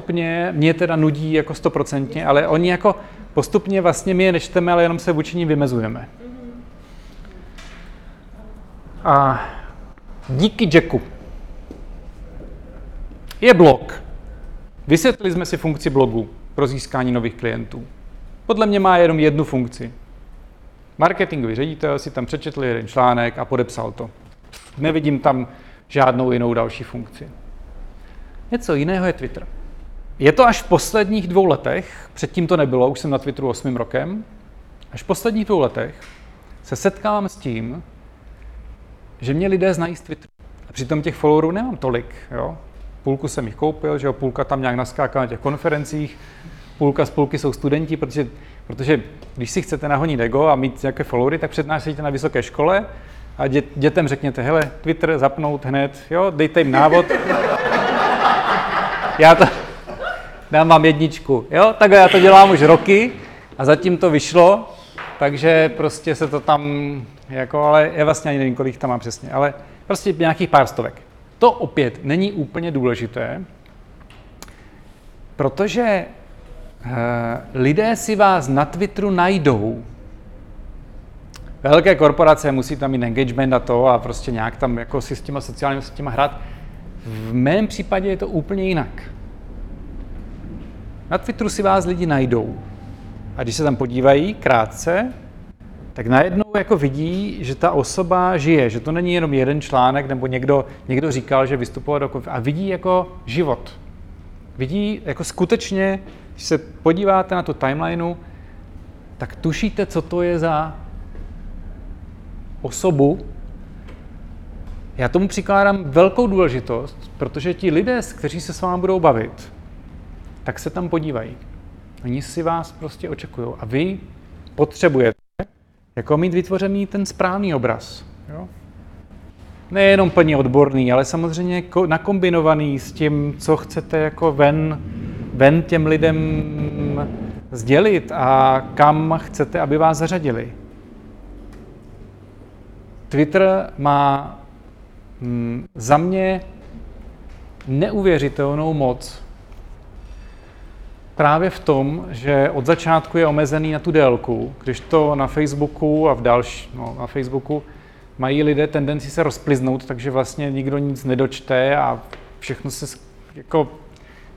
mě teda nudí jako stoprocentně, ale oni jako postupně vlastně my je nečteme, ale jenom se vůči ním vymezujeme. A díky Jacku je blog. Vysvětlili jsme si funkci blogu pro získání nových klientů. Podle mě má jenom jednu funkci. Marketingový ředitel si tam přečetl jeden článek a podepsal to. Nevidím tam žádnou jinou další funkci. Něco jiného je Twitter. Je to až v posledních dvou letech, předtím to nebylo, už jsem na Twitteru osmým rokem, až v posledních dvou letech se setkávám s tím, že mě lidé znají z Twitteru. A přitom těch followerů nemám tolik. Jo? Půlku jsem jich koupil, že jo? půlka tam nějak naskákala na těch konferencích, půlka z půlky jsou studenti, protože, protože když si chcete nahonit ego a mít nějaké followery, tak přednášíte na vysoké škole a dě, dětem řekněte, hele, Twitter zapnout hned, jo, dejte jim návod. Já to dám vám jedničku, jo, takhle já to dělám už roky a zatím to vyšlo, takže prostě se to tam, jako, ale je vlastně ani nevím, kolik tam mám přesně, ale prostě nějakých pár stovek. To opět není úplně důležité, protože Eh, lidé si vás na Twitteru najdou. Velké korporace musí tam mít engagement a to a prostě nějak tam jako si s těma sociálními sítěma hrát. V mém případě je to úplně jinak. Na Twitteru si vás lidi najdou. A když se tam podívají krátce, tak najednou jako vidí, že ta osoba žije, že to není jenom jeden článek, nebo někdo, někdo říkal, že vystupoval do konf- a vidí jako život. Vidí jako skutečně když se podíváte na tu timelineu, tak tušíte, co to je za osobu. Já tomu přikládám velkou důležitost, protože ti lidé, kteří se s vámi budou bavit, tak se tam podívají. Oni si vás prostě očekují. A vy potřebujete jako mít vytvořený ten správný obraz. Jo? Nejenom plně odborný, ale samozřejmě nakombinovaný s tím, co chcete jako ven, ven těm lidem sdělit a kam chcete, aby vás zařadili. Twitter má mm, za mě neuvěřitelnou moc právě v tom, že od začátku je omezený na tu délku, když to na Facebooku a v další, no, na Facebooku mají lidé tendenci se rozpliznout, takže vlastně nikdo nic nedočte a všechno se jako,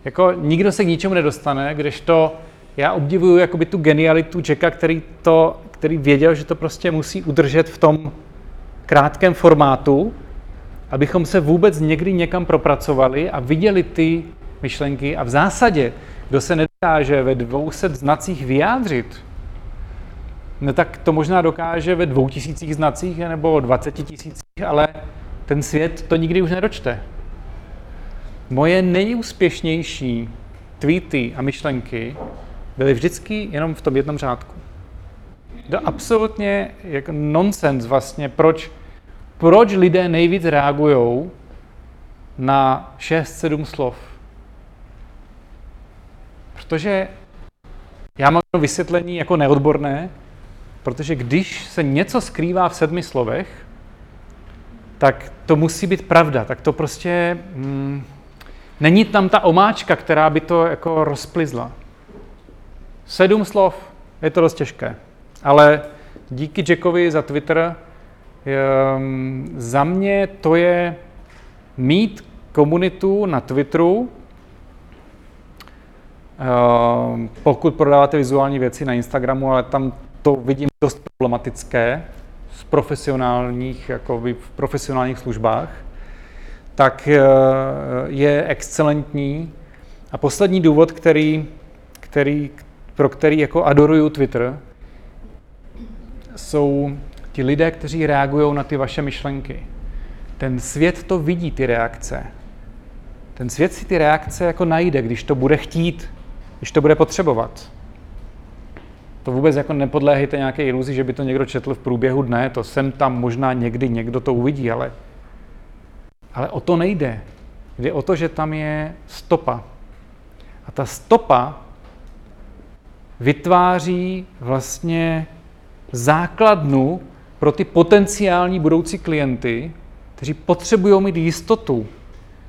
jako nikdo se k ničemu nedostane, když to já obdivuju jakoby tu genialitu Jacka, který, to, který věděl, že to prostě musí udržet v tom krátkém formátu, abychom se vůbec někdy někam propracovali a viděli ty myšlenky a v zásadě, kdo se nedokáže ve 200 znacích vyjádřit, no tak to možná dokáže ve dvou tisících znacích nebo 20 tisících, ale ten svět to nikdy už nedočte. Moje nejúspěšnější tweety a myšlenky byly vždycky jenom v tom jednom řádku. To absolutně jako nonsens vlastně, proč, proč lidé nejvíc reagují na 6-7 slov. Protože já mám vysvětlení jako neodborné, protože když se něco skrývá v sedmi slovech, tak to musí být pravda. Tak to prostě mm, není tam ta omáčka, která by to jako rozplizla. Sedm slov, je to dost těžké. Ale díky Jackovi za Twitter, um, za mě to je mít komunitu na Twitteru, pokud prodáváte vizuální věci na Instagramu, ale tam to vidím dost problematické z profesionálních, jako v profesionálních službách, tak uh, je excelentní. A poslední důvod, který, který, pro který jako adoruju Twitter, jsou ti lidé, kteří reagují na ty vaše myšlenky. Ten svět to vidí, ty reakce. Ten svět si ty reakce jako najde, když to bude chtít, když to bude potřebovat. To vůbec jako nepodléhejte nějaké iluzi, že by to někdo četl v průběhu dne, to sem tam možná někdy někdo to uvidí, ale, ale o to nejde. Jde o to, že tam je stopa. A ta stopa vytváří vlastně základnu pro ty potenciální budoucí klienty, kteří potřebují mít jistotu,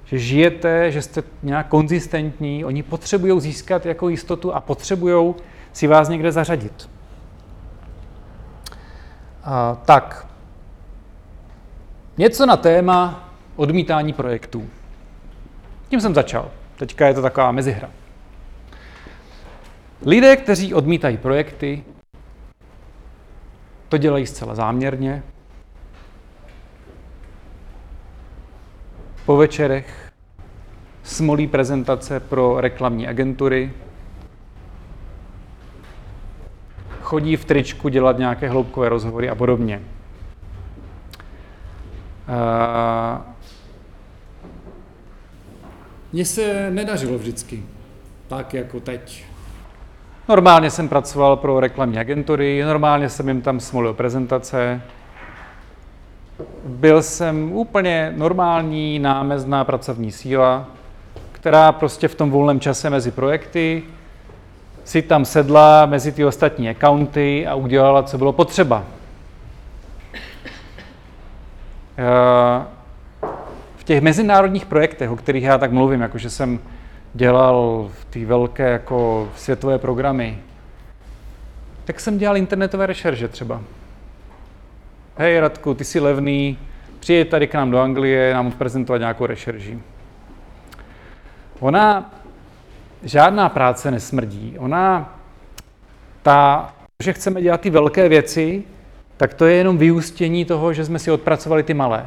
že žijete, že jste nějak konzistentní, oni potřebují získat jako jistotu a potřebují si vás někde zařadit. A, tak, něco na téma odmítání projektů. Tím jsem začal. Teďka je to taková mezihra. Lidé, kteří odmítají projekty, to dělají zcela záměrně. Po večerech smolí prezentace pro reklamní agentury, chodí v tričku dělat nějaké hloubkové rozhovory a podobně. Mně se nedařilo vždycky, tak jako teď. Normálně jsem pracoval pro reklamní agentury, normálně jsem jim tam smolil prezentace. Byl jsem úplně normální námezná pracovní síla, která prostě v tom volném čase mezi projekty si tam sedla mezi ty ostatní accounty a udělala, co bylo potřeba. Eh, v těch mezinárodních projektech, o kterých já tak mluvím, jakože jsem dělal ty velké jako světové programy, tak jsem dělal internetové rešerže třeba. Hej Radku, ty jsi levný, přijď tady k nám do Anglie, nám prezentovat nějakou rešerži. Ona, žádná práce nesmrdí. Ona, ta, že chceme dělat ty velké věci, tak to je jenom vyústění toho, že jsme si odpracovali ty malé.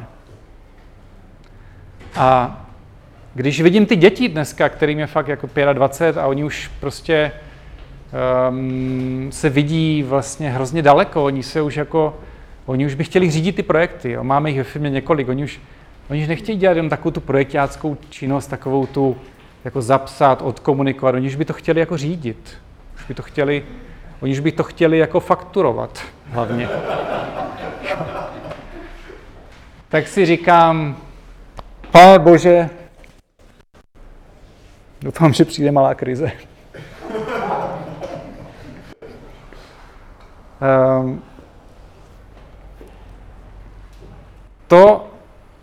A když vidím ty děti dneska, kterým je fakt jako 25 a oni už prostě um, se vidí vlastně hrozně daleko, oni se už jako, oni už by chtěli řídit ty projekty, jo. máme jich ve firmě několik, oni už, oni už nechtějí dělat jenom takovou tu projektáckou činnost, takovou tu jako zapsat, odkomunikovat, oni už by to chtěli jako řídit, už by to chtěli, oni už by to chtěli jako fakturovat hlavně. tak si říkám, pane bože, doufám, že přijde malá krize. um, to,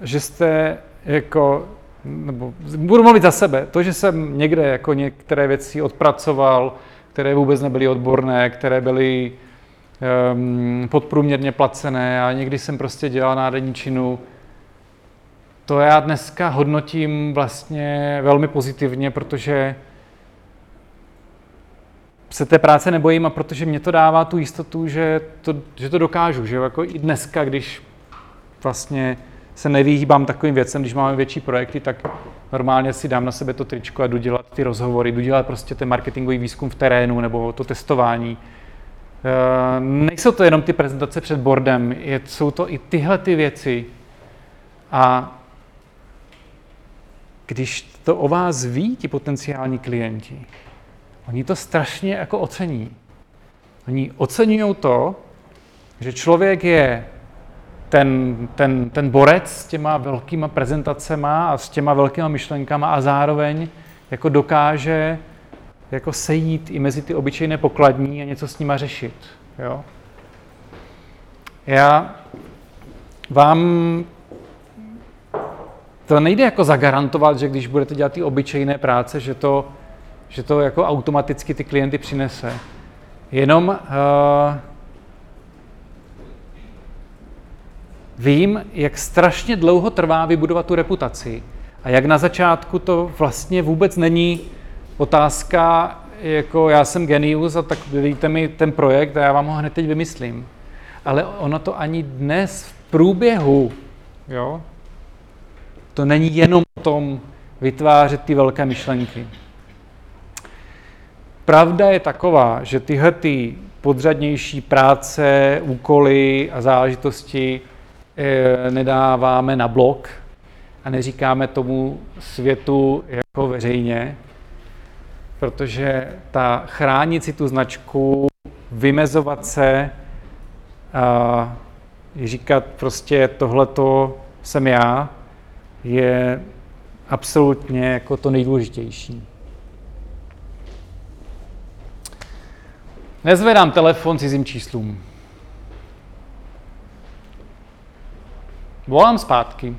že jste jako, nebo budu mluvit za sebe, to, že jsem někde jako některé věci odpracoval, které vůbec nebyly odborné, které byly um, podprůměrně placené a někdy jsem prostě dělal národní činu, to já dneska hodnotím vlastně velmi pozitivně, protože se té práce nebojím a protože mě to dává tu jistotu, že to, že to dokážu, že jako i dneska, když vlastně se nevyhýbám takovým věcem, když máme větší projekty, tak normálně si dám na sebe to tričko a jdu dělat ty rozhovory, jdu dělat prostě ten marketingový výzkum v terénu nebo to testování. E, nejsou to jenom ty prezentace před boardem, je, jsou to i tyhle ty věci. A když to o vás ví, ti potenciální klienti, oni to strašně jako ocení. Oni oceňují to, že člověk je ten, ten, ten borec s těma velkýma prezentacema a s těma velkýma myšlenkama a zároveň jako dokáže jako sejít i mezi ty obyčejné pokladní a něco s nima řešit. Jo? Já vám to nejde jako zagarantovat, že když budete dělat ty obyčejné práce, že to, že to jako automaticky ty klienty přinese. Jenom uh, vím, jak strašně dlouho trvá vybudovat tu reputaci a jak na začátku to vlastně vůbec není otázka, jako já jsem genius a tak dejte mi ten projekt a já vám ho hned teď vymyslím. Ale ono to ani dnes v průběhu, jo, to není jenom o tom vytvářet ty velké myšlenky. Pravda je taková, že tyhle ty podřadnější práce, úkoly a záležitosti nedáváme na blok a neříkáme tomu světu jako veřejně, protože ta chránit si tu značku, vymezovat se, a říkat prostě tohleto jsem já, je absolutně jako to nejdůležitější. Nezvedám telefon cizím číslům. Volám zpátky.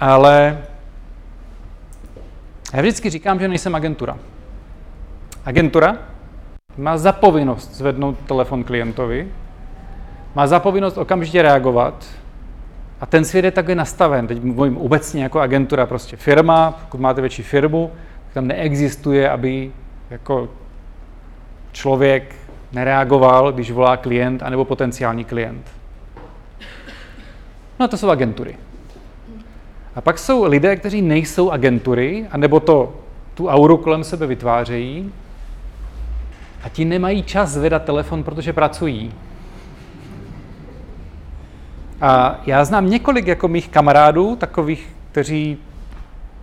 Ale já vždycky říkám, že nejsem agentura. Agentura má zapovinnost zvednout telefon klientovi, má zapovinnost okamžitě reagovat a ten svět je takhle nastaven. Teď mluvím obecně jako agentura, prostě firma, pokud máte větší firmu, tam neexistuje, aby jako člověk nereagoval, když volá klient anebo potenciální klient. No to jsou agentury. A pak jsou lidé, kteří nejsou agentury, anebo to tu auru kolem sebe vytvářejí a ti nemají čas zvedat telefon, protože pracují. A já znám několik jako mých kamarádů, takových, kteří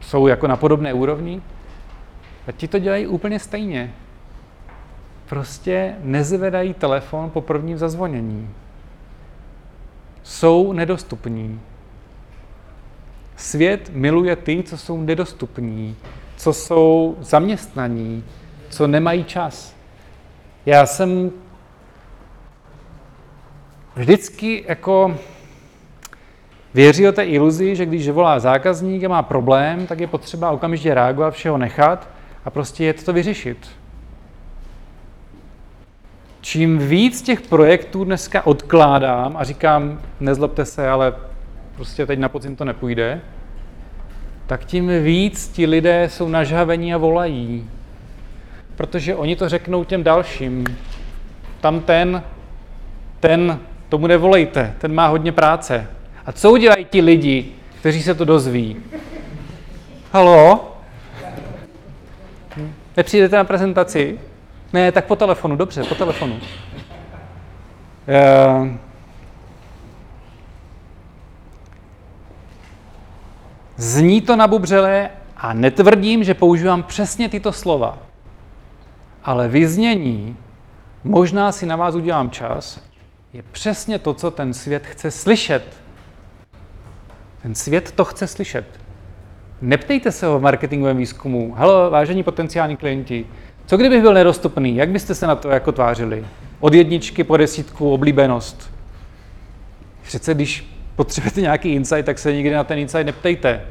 jsou jako na podobné úrovni, a ti to dělají úplně stejně. Prostě nezvedají telefon po prvním zazvonění. Jsou nedostupní. Svět miluje ty, co jsou nedostupní, co jsou zaměstnaní, co nemají čas. Já jsem vždycky jako Věří o té iluzi, že když volá zákazník a má problém, tak je potřeba okamžitě reagovat, všeho nechat a prostě je to vyřešit. Čím víc těch projektů dneska odkládám a říkám, nezlobte se, ale prostě teď na podzim to nepůjde, tak tím víc ti lidé jsou nažhavení a volají. Protože oni to řeknou těm dalším. Tam ten, ten, tomu nevolejte, ten má hodně práce. A co udělají ti lidi, kteří se to dozví? Halo? Nepřijdete na prezentaci? Ne, tak po telefonu, dobře, po telefonu. Uh, Zní to nabubřele a netvrdím, že používám přesně tyto slova. Ale vyznění, možná si na vás udělám čas, je přesně to, co ten svět chce slyšet. Ten svět to chce slyšet. Neptejte se o marketingovém výzkumu. Halo, vážení potenciální klienti, co kdybych byl nedostupný? Jak byste se na to jako tvářili? Od jedničky po desítku oblíbenost. Přece když potřebujete nějaký insight, tak se nikdy na ten insight neptejte.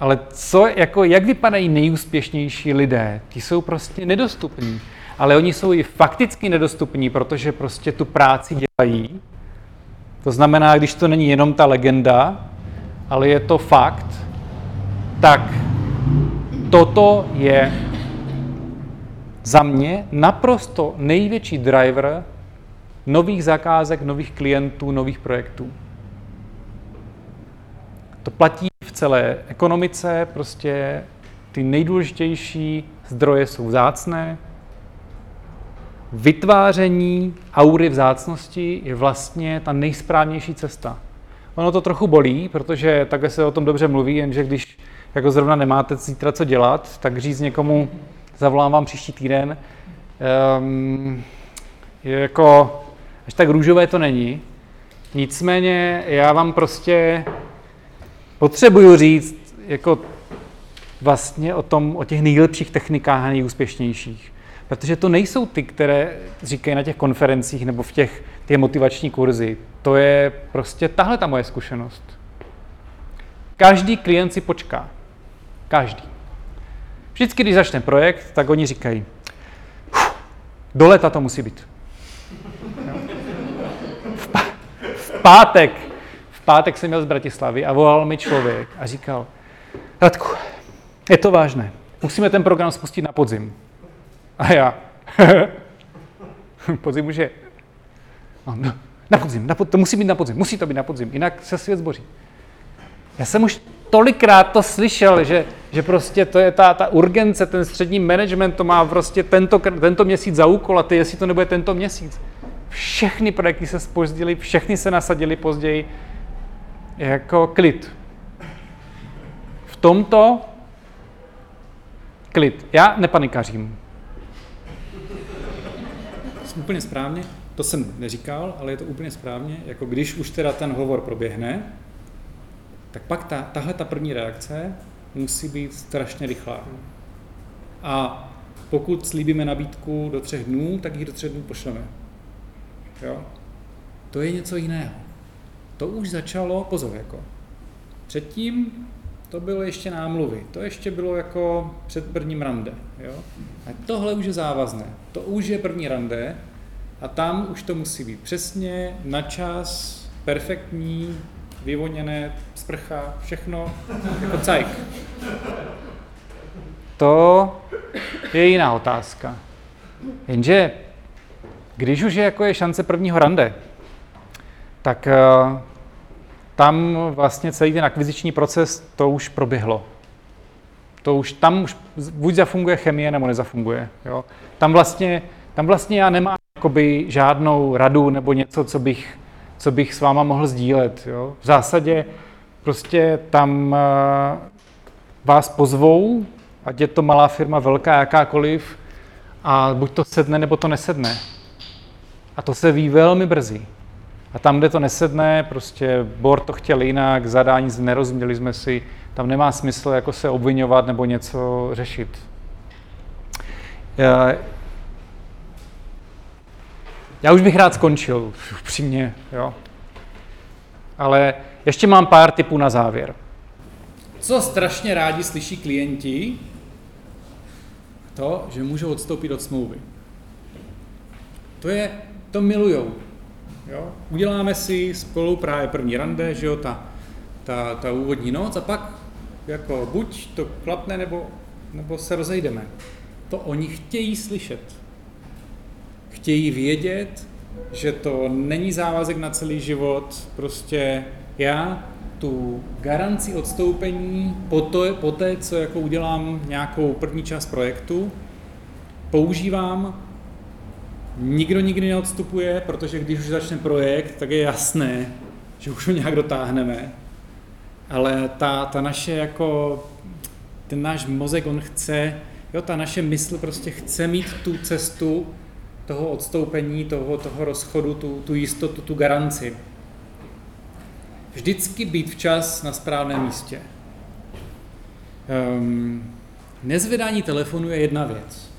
Ale co, jako, jak vypadají nejúspěšnější lidé? Ti jsou prostě nedostupní. Ale oni jsou i fakticky nedostupní, protože prostě tu práci dělají. To znamená, když to není jenom ta legenda, ale je to fakt, tak toto je za mě naprosto největší driver nových zakázek, nových klientů, nových projektů. To platí v celé ekonomice, prostě ty nejdůležitější zdroje jsou vzácné. Vytváření aury vzácnosti je vlastně ta nejsprávnější cesta. Ono to trochu bolí, protože takhle se o tom dobře mluví, jenže když jako zrovna nemáte zítra co dělat, tak říct někomu, zavolám vám příští týden, um, je jako, až tak růžové to není. Nicméně já vám prostě potřebuju říct jako vlastně o, tom, o těch nejlepších technikách a nejúspěšnějších. Protože to nejsou ty, které říkají na těch konferencích nebo v těch, těch motivační kurzy. To je prostě tahle ta moje zkušenost. Každý klient si počká. Každý. Vždycky, když začne projekt, tak oni říkají, do leta to musí být. V, pá- v pátek, v pátek jsem měl z Bratislavy a volal mi člověk a říkal, Radku, je to vážné, musíme ten program spustit na podzim. A já, podzim už je. No, na podzim, na pod, to musí být na podzim, musí to být na podzim, jinak se svět zboří. Já jsem už tolikrát to slyšel, že, že prostě to je ta, ta urgence, ten střední management to má prostě tento, tento měsíc za úkol a ty, jestli to nebude tento měsíc. Všechny projekty se spozdily, všechny se nasadily později. Jako klid. V tomto klid. Já nepanikařím. Jsem úplně správně, to jsem neříkal, ale je to úplně správně, jako když už teda ten hovor proběhne, tak pak ta, tahle ta první reakce musí být strašně rychlá. A pokud slíbíme nabídku do třech dnů, tak ji do třech dnů pošleme. Jo? To je něco jiného. To už začalo, pozor, jako. Předtím to bylo ještě námluvy, to ještě bylo jako před prvním rande. Jo? A tohle už je závazné. To už je první rande a tam už to musí být přesně, na čas, perfektní, vyvoněné, sprcha, všechno, jako cajk. To je jiná otázka. Jenže, když už je jako je šance prvního rande, tak uh, tam vlastně celý ten akviziční proces, to už proběhlo. To už, tam už buď zafunguje chemie, nebo nezafunguje. Jo? Tam, vlastně, tam vlastně já nemám jakoby žádnou radu nebo něco, co bych co bych s váma mohl sdílet. Jo? V zásadě prostě tam uh, vás pozvou, ať je to malá firma, velká, jakákoliv, a buď to sedne, nebo to nesedne. A to se ví velmi brzy. A tam, kde to nesedne, prostě Bor to chtěl jinak, zadání nerozuměli jsme si, tam nemá smysl jako se obvinovat nebo něco řešit. Já už bych rád skončil, upřímně, jo. Ale ještě mám pár tipů na závěr. Co strašně rádi slyší klienti? To, že můžou odstoupit od smlouvy. To je, to milujou. Jo? Uděláme si spolu právě první rande, že jo, ta, ta, ta úvodní noc a pak jako buď to klapne, nebo, nebo se rozejdeme. To oni chtějí slyšet chtějí vědět, že to není závazek na celý život, prostě já tu garanci odstoupení po, to, po té, co jako udělám nějakou první část projektu, používám, nikdo nikdy neodstupuje, protože když už začne projekt, tak je jasné, že už ho nějak dotáhneme. Ale ta, ta naše jako, ten náš mozek, on chce, jo, ta naše mysl prostě chce mít tu cestu toho odstoupení, toho, toho rozchodu, tu, tu jistotu, tu garanci. Vždycky být včas na správném místě. Um, nezvedání telefonu je jedna věc.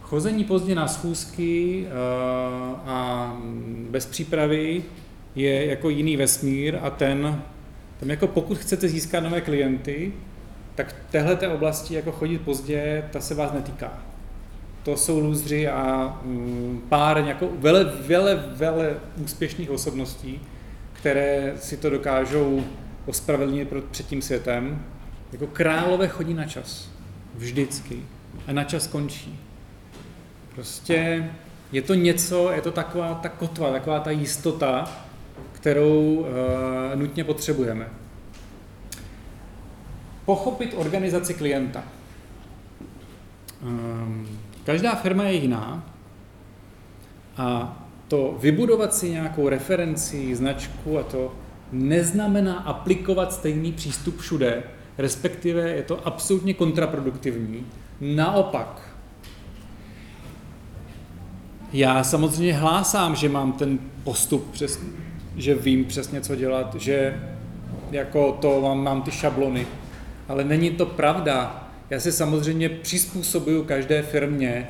Chození pozdě na schůzky uh, a bez přípravy je jako jiný vesmír a ten, tam jako pokud chcete získat nové klienty, tak téhle té oblasti jako chodit pozdě, ta se vás netýká. To jsou lůzři a um, pár jako vele, vele, vele úspěšných osobností, které si to dokážou ospravedlnit před tím světem. Jako králové chodí na čas. Vždycky. A na čas končí. Prostě je to něco, je to taková ta kotva, taková ta jistota, kterou uh, nutně potřebujeme. Pochopit organizaci klienta. Um, každá firma je jiná a to vybudovat si nějakou referenci, značku a to neznamená aplikovat stejný přístup všude, respektive je to absolutně kontraproduktivní. Naopak, já samozřejmě hlásám, že mám ten postup, přes, že vím přesně, co dělat, že jako to mám, mám ty šablony, ale není to pravda. Já se samozřejmě přizpůsobuju každé firmě,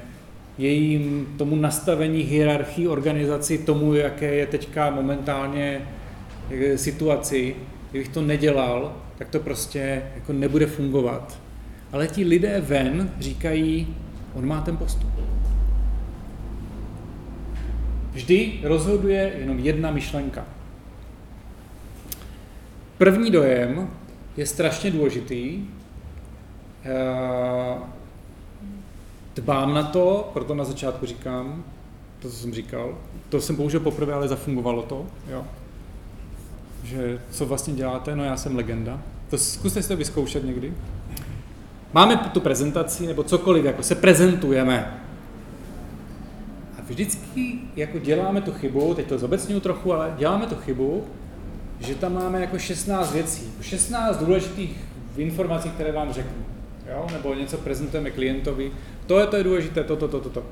jejím tomu nastavení hierarchii organizaci, tomu, jaké je teďka momentálně eh, situaci. Kdybych to nedělal, tak to prostě jako nebude fungovat. Ale ti lidé ven říkají, on má ten postup. Vždy rozhoduje jenom jedna myšlenka. První dojem je strašně důležitý. Eh, dbám na to, proto na začátku říkám, to, co jsem říkal, to jsem použil poprvé, ale zafungovalo to, jo. Že co vlastně děláte, no já jsem legenda. To zkuste si to vyzkoušet někdy. Máme tu prezentaci, nebo cokoliv, jako se prezentujeme. A vždycky jako děláme tu chybu, teď to zobecňuju trochu, ale děláme tu chybu, že tam máme jako 16 věcí, 16 důležitých informací, které vám řeknu. Jo? Nebo něco prezentujeme klientovi, to je, to je důležité, toto, toto, toto.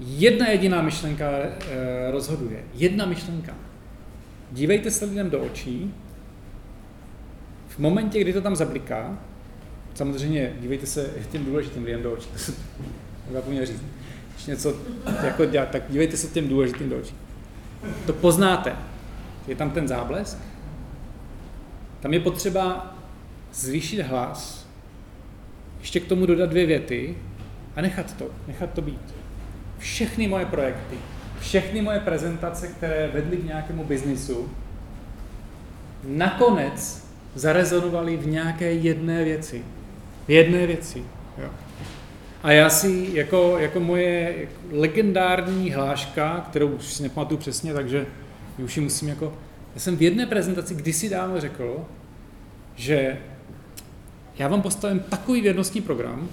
Jedna jediná myšlenka e, rozhoduje. Jedna myšlenka. Dívejte se lidem do očí. V momentě, kdy to tam zabliká, samozřejmě dívejte se těm důležitým lidem do očí. To jsem zapomněl říct. Když něco jako dělat, tak dívejte se těm důležitým do očí. To poznáte. Je tam ten záblesk. Tam je potřeba zvýšit hlas, ještě k tomu dodat dvě věty a nechat to, nechat to být. Všechny moje projekty, všechny moje prezentace, které vedly k nějakému biznisu, nakonec zarezonovaly v nějaké jedné věci. V jedné věci. Jo. A já si jako, jako moje legendární hláška, kterou už si nepamatuju přesně, takže už ji musím jako... Já jsem v jedné prezentaci kdysi dávno řekl, že já vám postavím takový vědnostní program,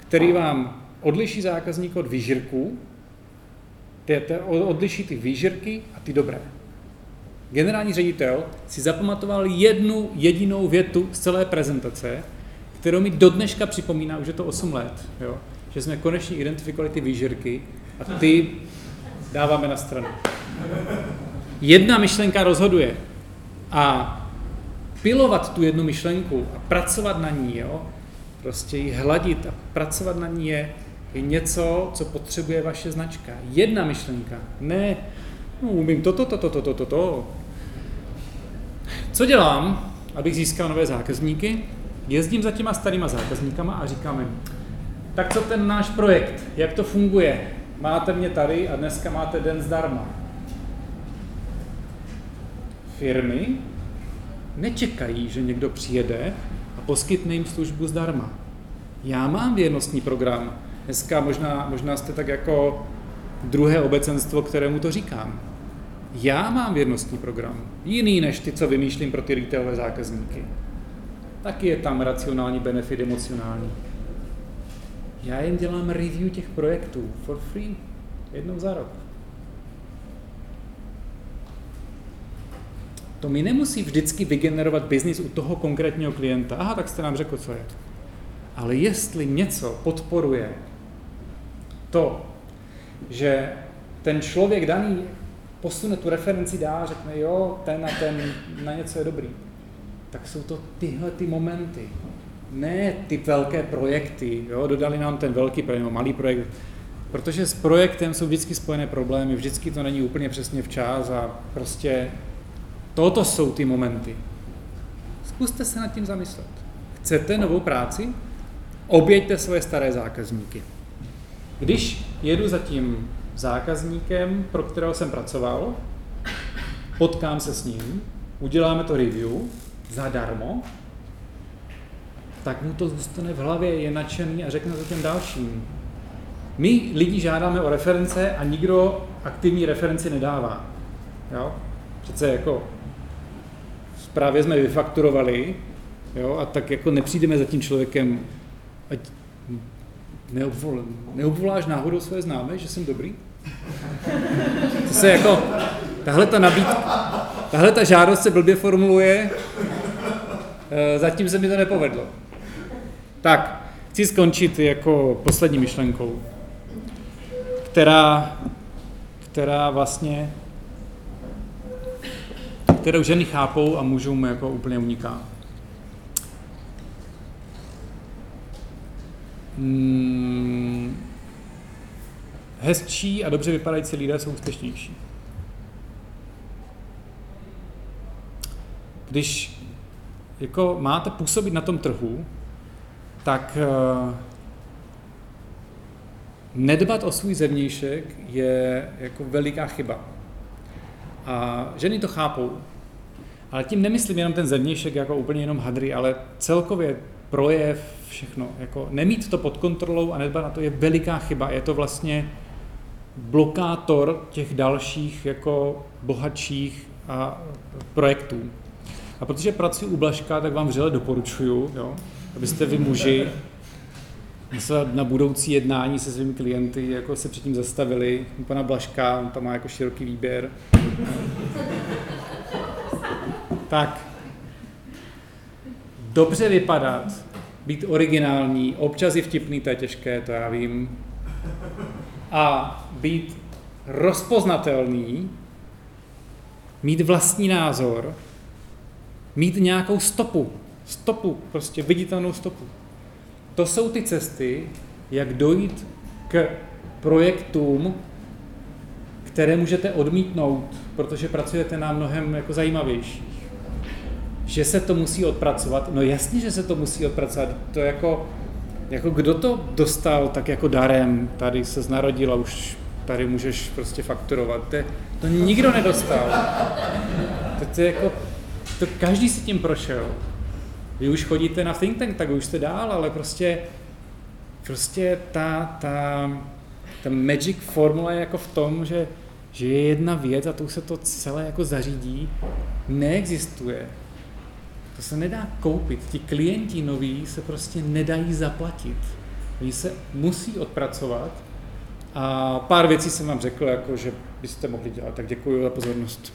který vám odliší zákazníka od výžirků, odliší ty výžirky a ty dobré. Generální ředitel si zapamatoval jednu jedinou větu z celé prezentace, kterou mi do dneška připomíná, už je to 8 let, jo, že jsme konečně identifikovali ty výžirky a ty dáváme na stranu. Jedna myšlenka rozhoduje a pilovat tu jednu myšlenku a pracovat na ní, jo, prostě ji hladit a pracovat na ní je, je něco, co potřebuje vaše značka. Jedna myšlenka, ne, no, umím toto, toto, toto, toto, to. Co dělám, abych získal nové zákazníky? Jezdím za těma starýma zákazníkama a říkám jim, tak co ten náš projekt, jak to funguje? Máte mě tady a dneska máte den zdarma. Firmy nečekají, že někdo přijede a poskytne jim službu zdarma. Já mám věrnostní program. Dneska možná, možná jste tak jako druhé obecenstvo, kterému to říkám. Já mám věrnostní program. Jiný než ty, co vymýšlím pro ty retailové zákazníky. Taky je tam racionální benefit, emocionální. Já jim dělám review těch projektů for free, jednou za rok. To mi nemusí vždycky vygenerovat biznis u toho konkrétního klienta. Aha, tak jste nám řekl, co je. Ale jestli něco podporuje to, že ten člověk daný posune tu referenci dál, řekne jo, ten a ten na něco je dobrý, tak jsou to tyhle ty momenty. Ne ty velké projekty, jo, dodali nám ten velký projekt, malý projekt, protože s projektem jsou vždycky spojené problémy, vždycky to není úplně přesně včas a prostě toto jsou ty momenty. Zkuste se nad tím zamyslet. Chcete novou práci? Oběďte svoje staré zákazníky. Když jedu za tím zákazníkem, pro kterého jsem pracoval, potkám se s ním, uděláme to review zadarmo, tak mu to zůstane v hlavě, je nadšený a řekne to těm dalším. My lidi žádáme o reference a nikdo aktivní referenci nedává. Jo? Přece jako právě jsme vyfakturovali, jo, a tak jako nepřijdeme za tím člověkem, ať neobvol, neobvoláš náhodou své známé, že jsem dobrý? To se jako, tahle ta nabídka, tahle ta žádost se blbě formuluje, eh, zatím se mi to nepovedlo. Tak, chci skončit jako poslední myšlenkou, která, která vlastně, kterou ženy chápou a mužům jako úplně uniká. Hmm, hezčí a dobře vypadající lidé jsou úspěšnější. Když jako máte působit na tom trhu, tak uh, nedbat o svůj zevnějšek je jako veliká chyba. A ženy to chápou. Ale tím nemyslím jenom ten zevnějšek jako úplně jenom hadry, ale celkově projev, všechno. Jako nemít to pod kontrolou a nedbat na to je veliká chyba. Je to vlastně blokátor těch dalších jako bohatších a projektů. A protože pracuji u Blaška, tak vám vřele doporučuju, jo, abyste vy muži na budoucí jednání se svými klienty jako se předtím zastavili. Pana Blaška, on tam má jako široký výběr. Tak, dobře vypadat, být originální, občas i vtipný, to je těžké, to já vím, a být rozpoznatelný, mít vlastní názor, mít nějakou stopu, stopu, prostě viditelnou stopu. To jsou ty cesty, jak dojít k projektům, které můžete odmítnout, protože pracujete na mnohem jako zajímavějších. Že se to musí odpracovat, no jasně, že se to musí odpracovat, to jako, jako kdo to dostal tak jako darem, tady se narodil a už tady můžeš prostě fakturovat, to, to nikdo nedostal. To, to jako, to každý si tím prošel. Vy už chodíte na think tank, tak už jste dál, ale prostě, prostě ta, ta, ta magic formula je jako v tom, že, že je jedna věc a to se to celé jako zařídí, neexistuje. To se nedá koupit. Ti klienti noví se prostě nedají zaplatit. Oni se musí odpracovat a pár věcí jsem vám řekl, jako, že byste mohli dělat. Tak děkuji za pozornost.